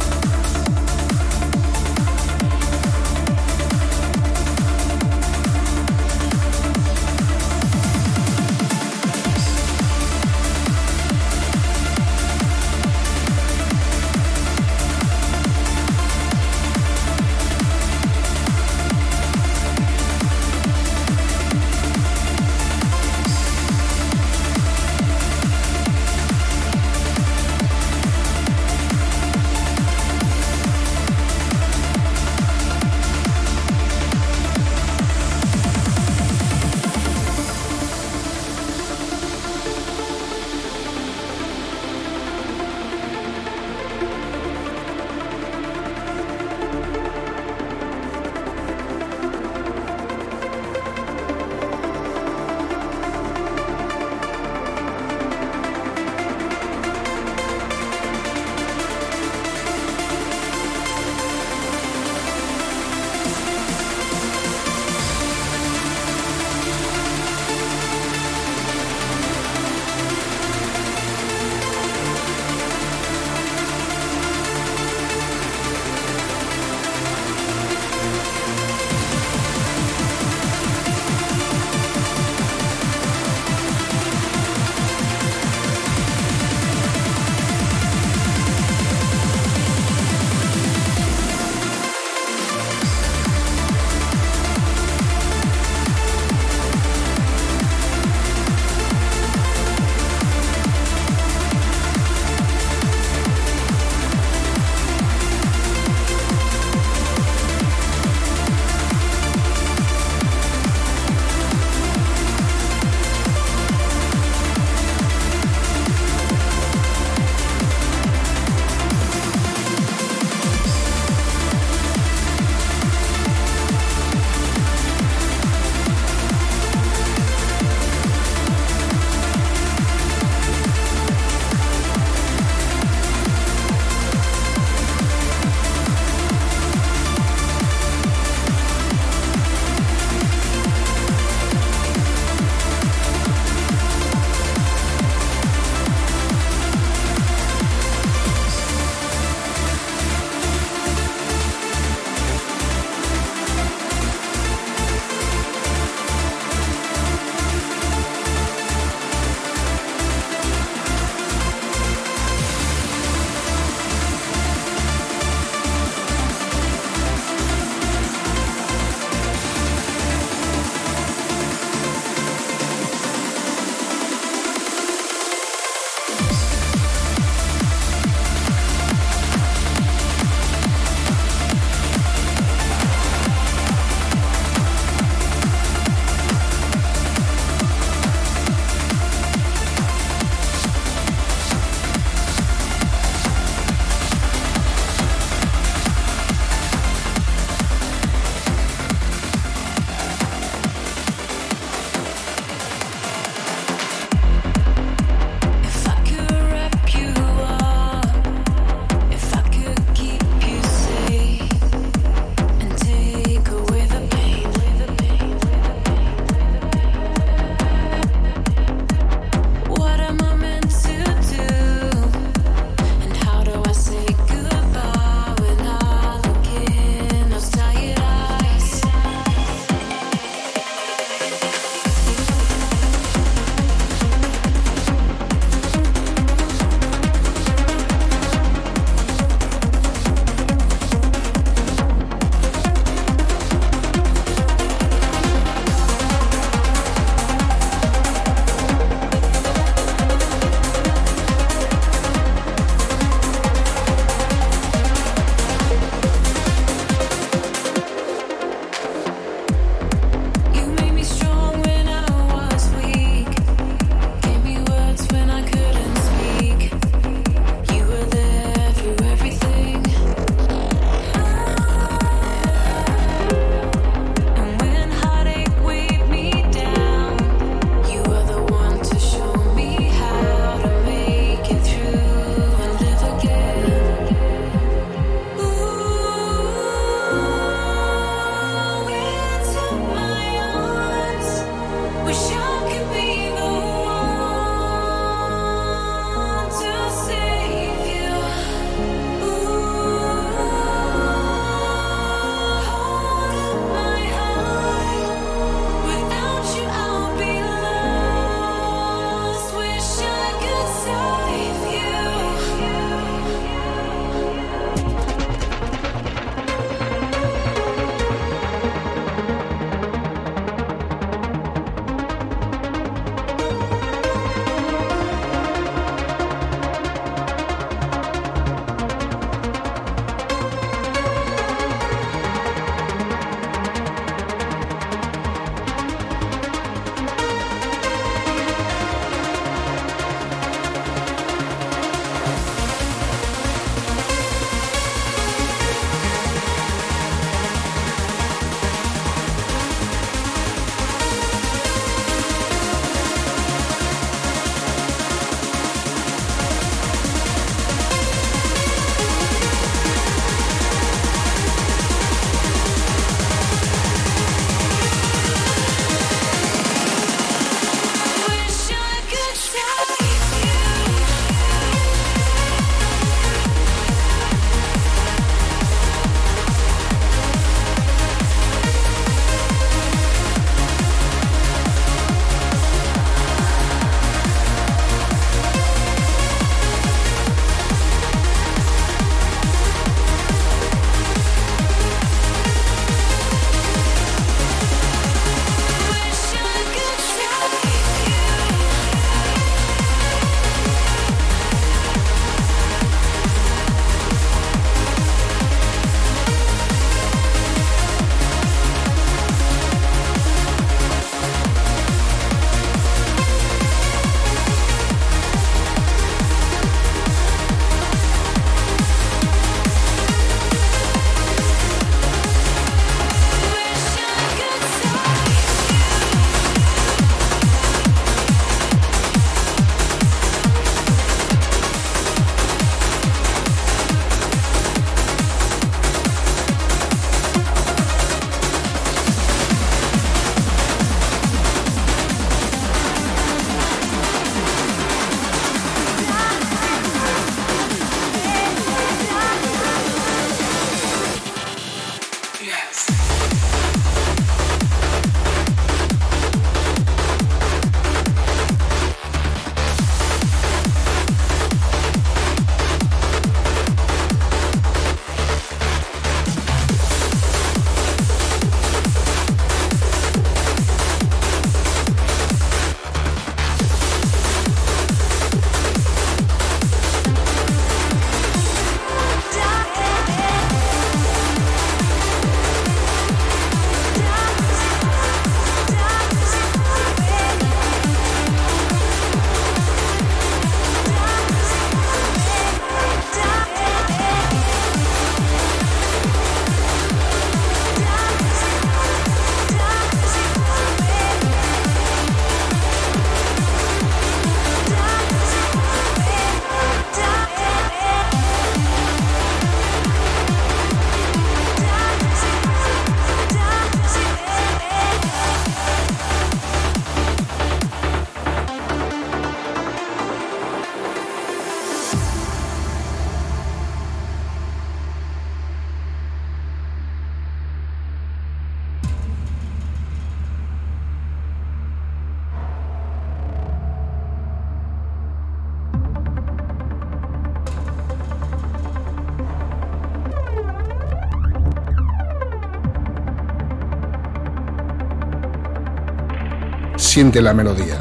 Siente la melodía.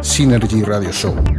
Synergy Radio Show.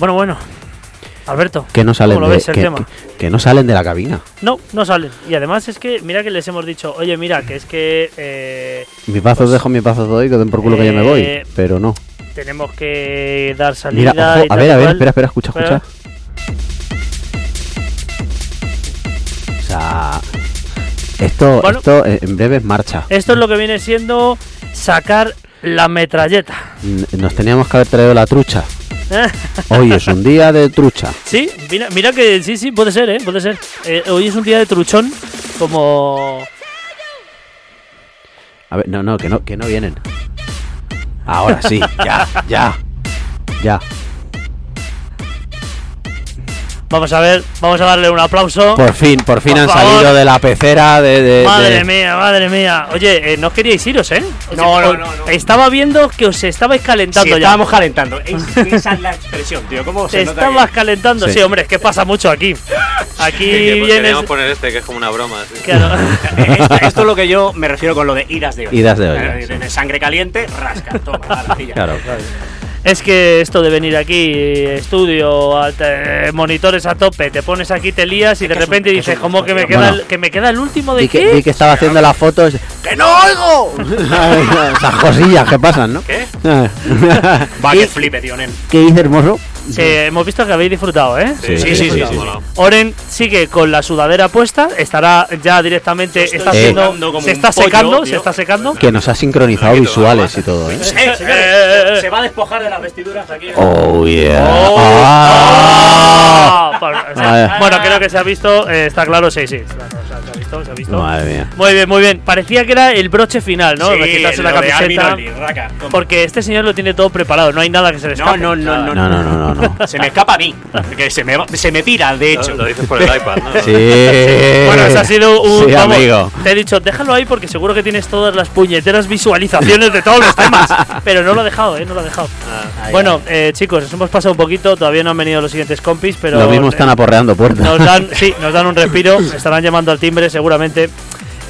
Bueno, bueno. Alberto, Que no salen ¿cómo lo de, que, tema? que- que no salen de la cabina. No, no salen. Y además es que, mira que les hemos dicho, oye, mira, que es que eh, Mi pazo dejo, mi pazo doy, que den por culo que yo me voy. Eh, Pero no. tenemos que dar salida. Mira, ojo, y a ver, a ver, espera, espera, escucha, Espera. escucha. O sea, esto, Bueno. esto eh, en breve es marcha. Esto es lo que viene siendo sacar la metralleta. Nos teníamos que haber traído la trucha. Hoy es un día de trucha. sí, mira, mira que sí, sí, puede ser, ¿eh? Puede ser. Eh, hoy es un día de truchón, como... A ver, no, no, que no, que no vienen. Ahora sí, ya, ya, ya. Vamos a ver, vamos a darle un aplauso. Por fin, por fin Por han favor. salido de la pecera de. de- Madre de- mía, madre mía. Oye, eh, no queríais iros, ¿eh? O sea, No, no, no, no. Estaba viendo que os estabais calentando Sí, ya. estábamos calentando. Es- esa es la expresión, tío. ¿Cómo se Te nota estabas que- calentando, sí. Sí. hombre, es que pasa mucho aquí. Aquí Que, pues, vienes. queríamos poner este, que es como una broma. sí. Claro. Esto, esto es lo que yo me refiero con lo de idas de olla. Idas de olla, Eh, sí. de sangre caliente, rasca, toma, la pilla. Claro. Es que esto de venir aquí, estudio, te- monitores a tope, te pones aquí, te lías y de un- repente dices, ¿cómo que me, Bueno. queda el, que me queda el último de Vi que, qué? vi que estaba haciendo las fotos. ¡Que no oigo! Esas cosillas que pasan, ¿no? ¿Qué? ¿Qué? Va, que flipe, tío, nen. ¿Qué dice hermoso? Sí, hemos visto que habéis disfrutado, ¿eh? Sí, Sí, sí. Oren sigue con la sudadera puesta, estará ya directamente, está haciendo, se está pollo, secando, tío. se está secando. Que nos ha sincronizado visuales y todo, ¿eh? Eh, señores, eh, eh. se va a despojar de las vestiduras aquí. Oh, yeah. Oh. Ah. Ah, por- o sea, Vaya. bueno, creo que se ha visto, eh, está claro, sí, sí. Claro, o sea, se ha visto, se ha visto. Madre mía. Muy bien, muy bien. Parecía que era el broche final, ¿no? Sí, De quitarse la camiseta. Raca. Porque este señor lo tiene todo preparado, no hay nada que se le No, escape. no, no, no, No, no, no, no. No. Se me escapa a mí. Porque se me, se me pira, de hecho. Lo, lo dices por el iPad, ¿no? Sí. Bueno, eso ha sido un. Sí, vamos, amigo. Te he dicho, déjalo ahí porque seguro que tienes todas las puñeteras visualizaciones de todos los temas. Pero no lo he dejado, ¿eh? No lo he dejado. bueno, eh, chicos, nos hemos pasado un poquito. Todavía no han venido los siguientes compis, pero. Lo mismo eh, están aporreando puertas. Nos dan, sí, nos dan un respiro. Estarán llamando al timbre seguramente.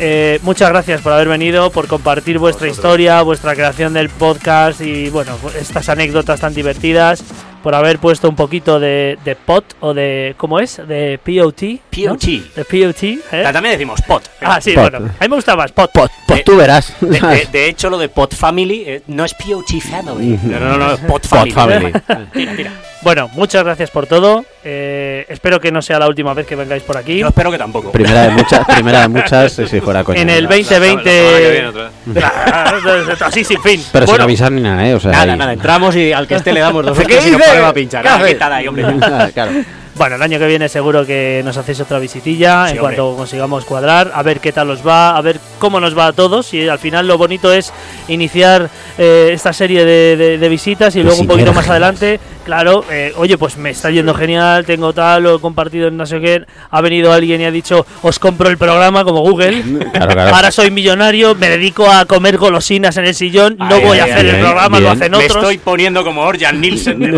Eh, muchas gracias por haber venido, por compartir vuestra historia, vuestra creación del podcast y bueno, estas anécdotas tan divertidas, por haber puesto un poquito de, de pot o de ¿cómo es? De POT. ¿no? POT. De POT. ¿eh? También decimos pot. Ah, sí, Pot. bueno. A mí me gusta más pot. Pues, pues tú verás. De, de- de hecho, lo de Pot Family eh, no es POT Family. No, no, no, es Pot Pot Family. Family. Tira, tira. Bueno, muchas gracias por todo. Eh, espero que no sea la última vez que vengáis por aquí. Yo espero que tampoco. Primera de muchas, primera de muchas, si fuera coña. En el La- la- la semana que 2020. viene otra vez. Ah, Así sin fin. Pero sin avisar ni nada, ¿eh? O sea, Nada, ahí- nada, entramos y al que esté le damos dos ¿Qué ponemos a pinchar. ¿Qué hace? quitada ahí, hombre. claro. Bueno, el año que viene seguro que nos hacéis otra visitilla Sí, en hombre. cuanto consigamos cuadrar, a ver qué tal os va, a ver cómo nos va a todos y al final lo bonito es iniciar eh, esta serie de, de- de visitas y luego un poquito más adelante, claro, eh, oye, pues me está yendo genial, tengo tal, lo he compartido en no sé qué, ha venido alguien y ha dicho, os compro el programa como Google, Claro, claro. ahora soy millonario, me dedico a comer golosinas en el sillón, no Ay, voy a hacer ay, el programa, lo hacen Me otros. estoy poniendo como Orjan Nielsen.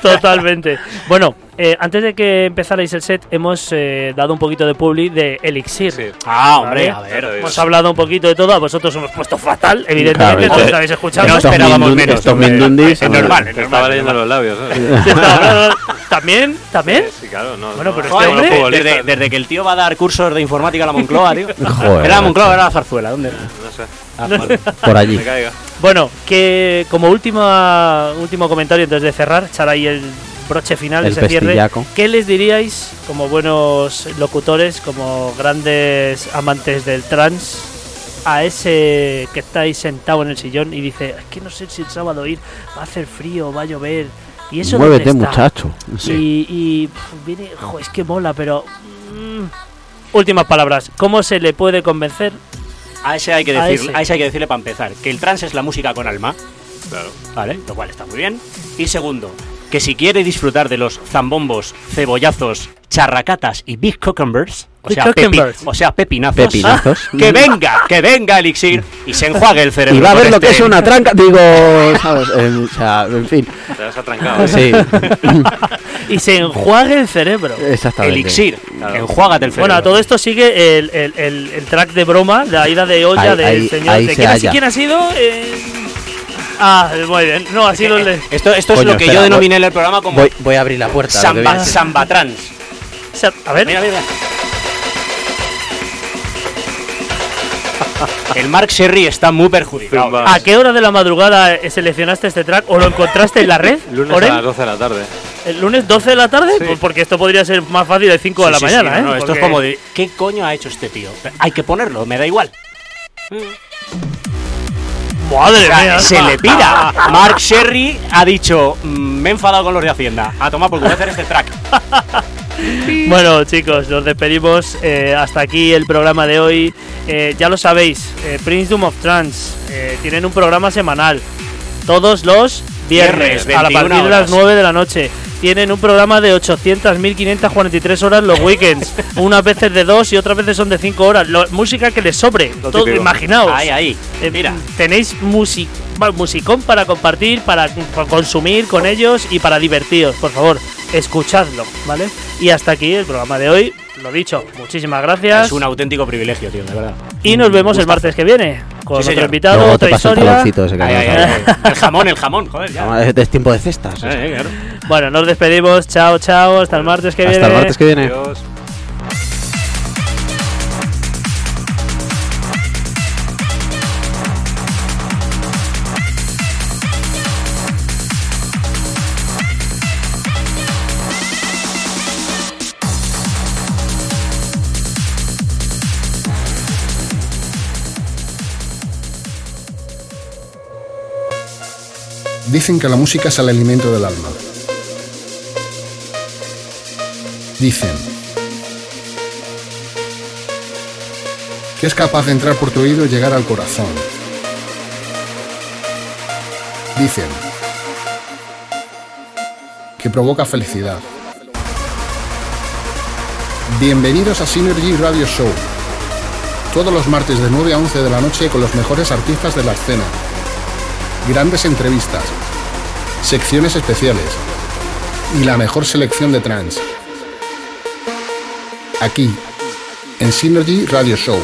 Totalmente. Bueno, eh, antes de que empezarais el set, hemos eh, dado un poquito de publi de Elixir. Sí. ah, hombre, ¿vale? a ver. Hemos hablado un poquito de todo, a vosotros os hemos puesto fatal, evidentemente, Claro, no lo este- estabais escuchando. no esperábamos menos, Estos mindundis. Es normal, es estaba leyendo los labios. ¿También? ¿También? Sí, claro, no. Bueno, no, pero no, este hombre- Desde, desde que el tío va a dar cursos de informática a la Moncloa, tío. Joder. Era la Moncloa, era la Zarzuela. ¿Dónde? era? No sé. Ah, vale. Por allí. Me caiga. Bueno, que como última, último comentario antes de cerrar, echar ahí el broche final, El ese cierre, pestillaco. ¿qué les diríais como buenos locutores, como grandes amantes del trans, a ese que estáis sentado en el sillón y dice, es que no sé si el sábado ir, va a hacer frío, va a llover, y eso dónde Muévete, está?". muchacho. Y, y, pf, viene, jo, es que mola, pero... mm, últimas palabras, ¿cómo se le puede convencer? A ese hay que A decir, ese. a ese hay que decirle para empezar que el trans es la música con alma, Claro. ¿vale? Lo cual está muy bien. Y segundo, que si quiere disfrutar de los zambombos, cebollazos, charracatas y big cucumbers, o sea, pepi- o sea, pepinazos, Pepinazos. que venga, que venga Elixir y se enjuague el cerebro. Y va a ver lo que este- es una tranca. Digo, ¿sabes? Eh, o sea, en fin. Te has atrancado. ¿eh? Sí, Y se enjuague el cerebro. exactamente. Elixir, Claro. enjuágate el cerebro. Bueno, a todo esto sigue el, el- el- el track de broma, la ida de olla Ahí- del ahí- señor. ahí ¿De se quién, ha- halla. quién ha sido? Eh, Ah, muy bien. No, así lo le... Esto, esto es Coño, lo que espera, yo voy- denominé en el programa como Voy, voy a abrir la puerta. samba, viene a ser. samba trans. A ver. Mira, mira. El Mark Sherry está muy perjudicado. ¿A qué hora de la madrugada eh, seleccionaste este track o lo encontraste en la red? Lunes Orel? a las 12 de la tarde. ¿El lunes 12 de la tarde? Pues porque esto podría ser más fácil de 5 de la Sí, mañana, sí, ¿eh? no, esto es como de ¿qué coño ha hecho este tío? Hay que ponerlo, me da igual. Madre O sea, mía. se le pira. Mark Sherry ha dicho, "Mm, me he enfadado con los de Hacienda. A tomar por culo, voy a hacer este track. Bueno, chicos, nos despedimos. eh, hasta aquí el programa de hoy. Eh, ya lo sabéis, eh, Prince Doom of Trance eh, tienen un programa semanal. Todos los viernes, Viernes, a la 21 partir de las horas. 9 de la noche. Tienen un programa de 800.543 horas los weekends. unas veces de 2 y otras veces son de 5 horas. Lo- música que les sobre. Lo Todo, típico. imaginaos. Ahí, ahí. Eh, Mira. Tenéis music, musicón para compartir, para, para consumir con ellos y para divertiros. Por favor, escuchadlo, ¿vale? Y hasta aquí el programa de hoy. Lo dicho, muchísimas gracias. Es un auténtico privilegio, tío, de verdad. Y nos vemos el martes que viene con Sí, otro invitado, Luego otra el historia. jaloncito ese que Ay, nos ay, ha ay, dado. ay. El jamón, el jamón, joder, ya. Es tiempo de cestas. Eh, eh, claro. Bueno, nos despedimos. Chao, chao. Hasta el martes que Hasta viene. el martes que viene. Adiós. Dicen que la música es el alimento del alma. Dicen que es capaz de entrar por tu oído y llegar al corazón. Dicen que provoca felicidad. Bienvenidos a Synergy Radio Show. Todos los martes de 9 a 11 de la noche con los mejores artistas de la escena. Grandes entrevistas, secciones especiales y la mejor selección de trance. Aquí, en Synergy Radio Show.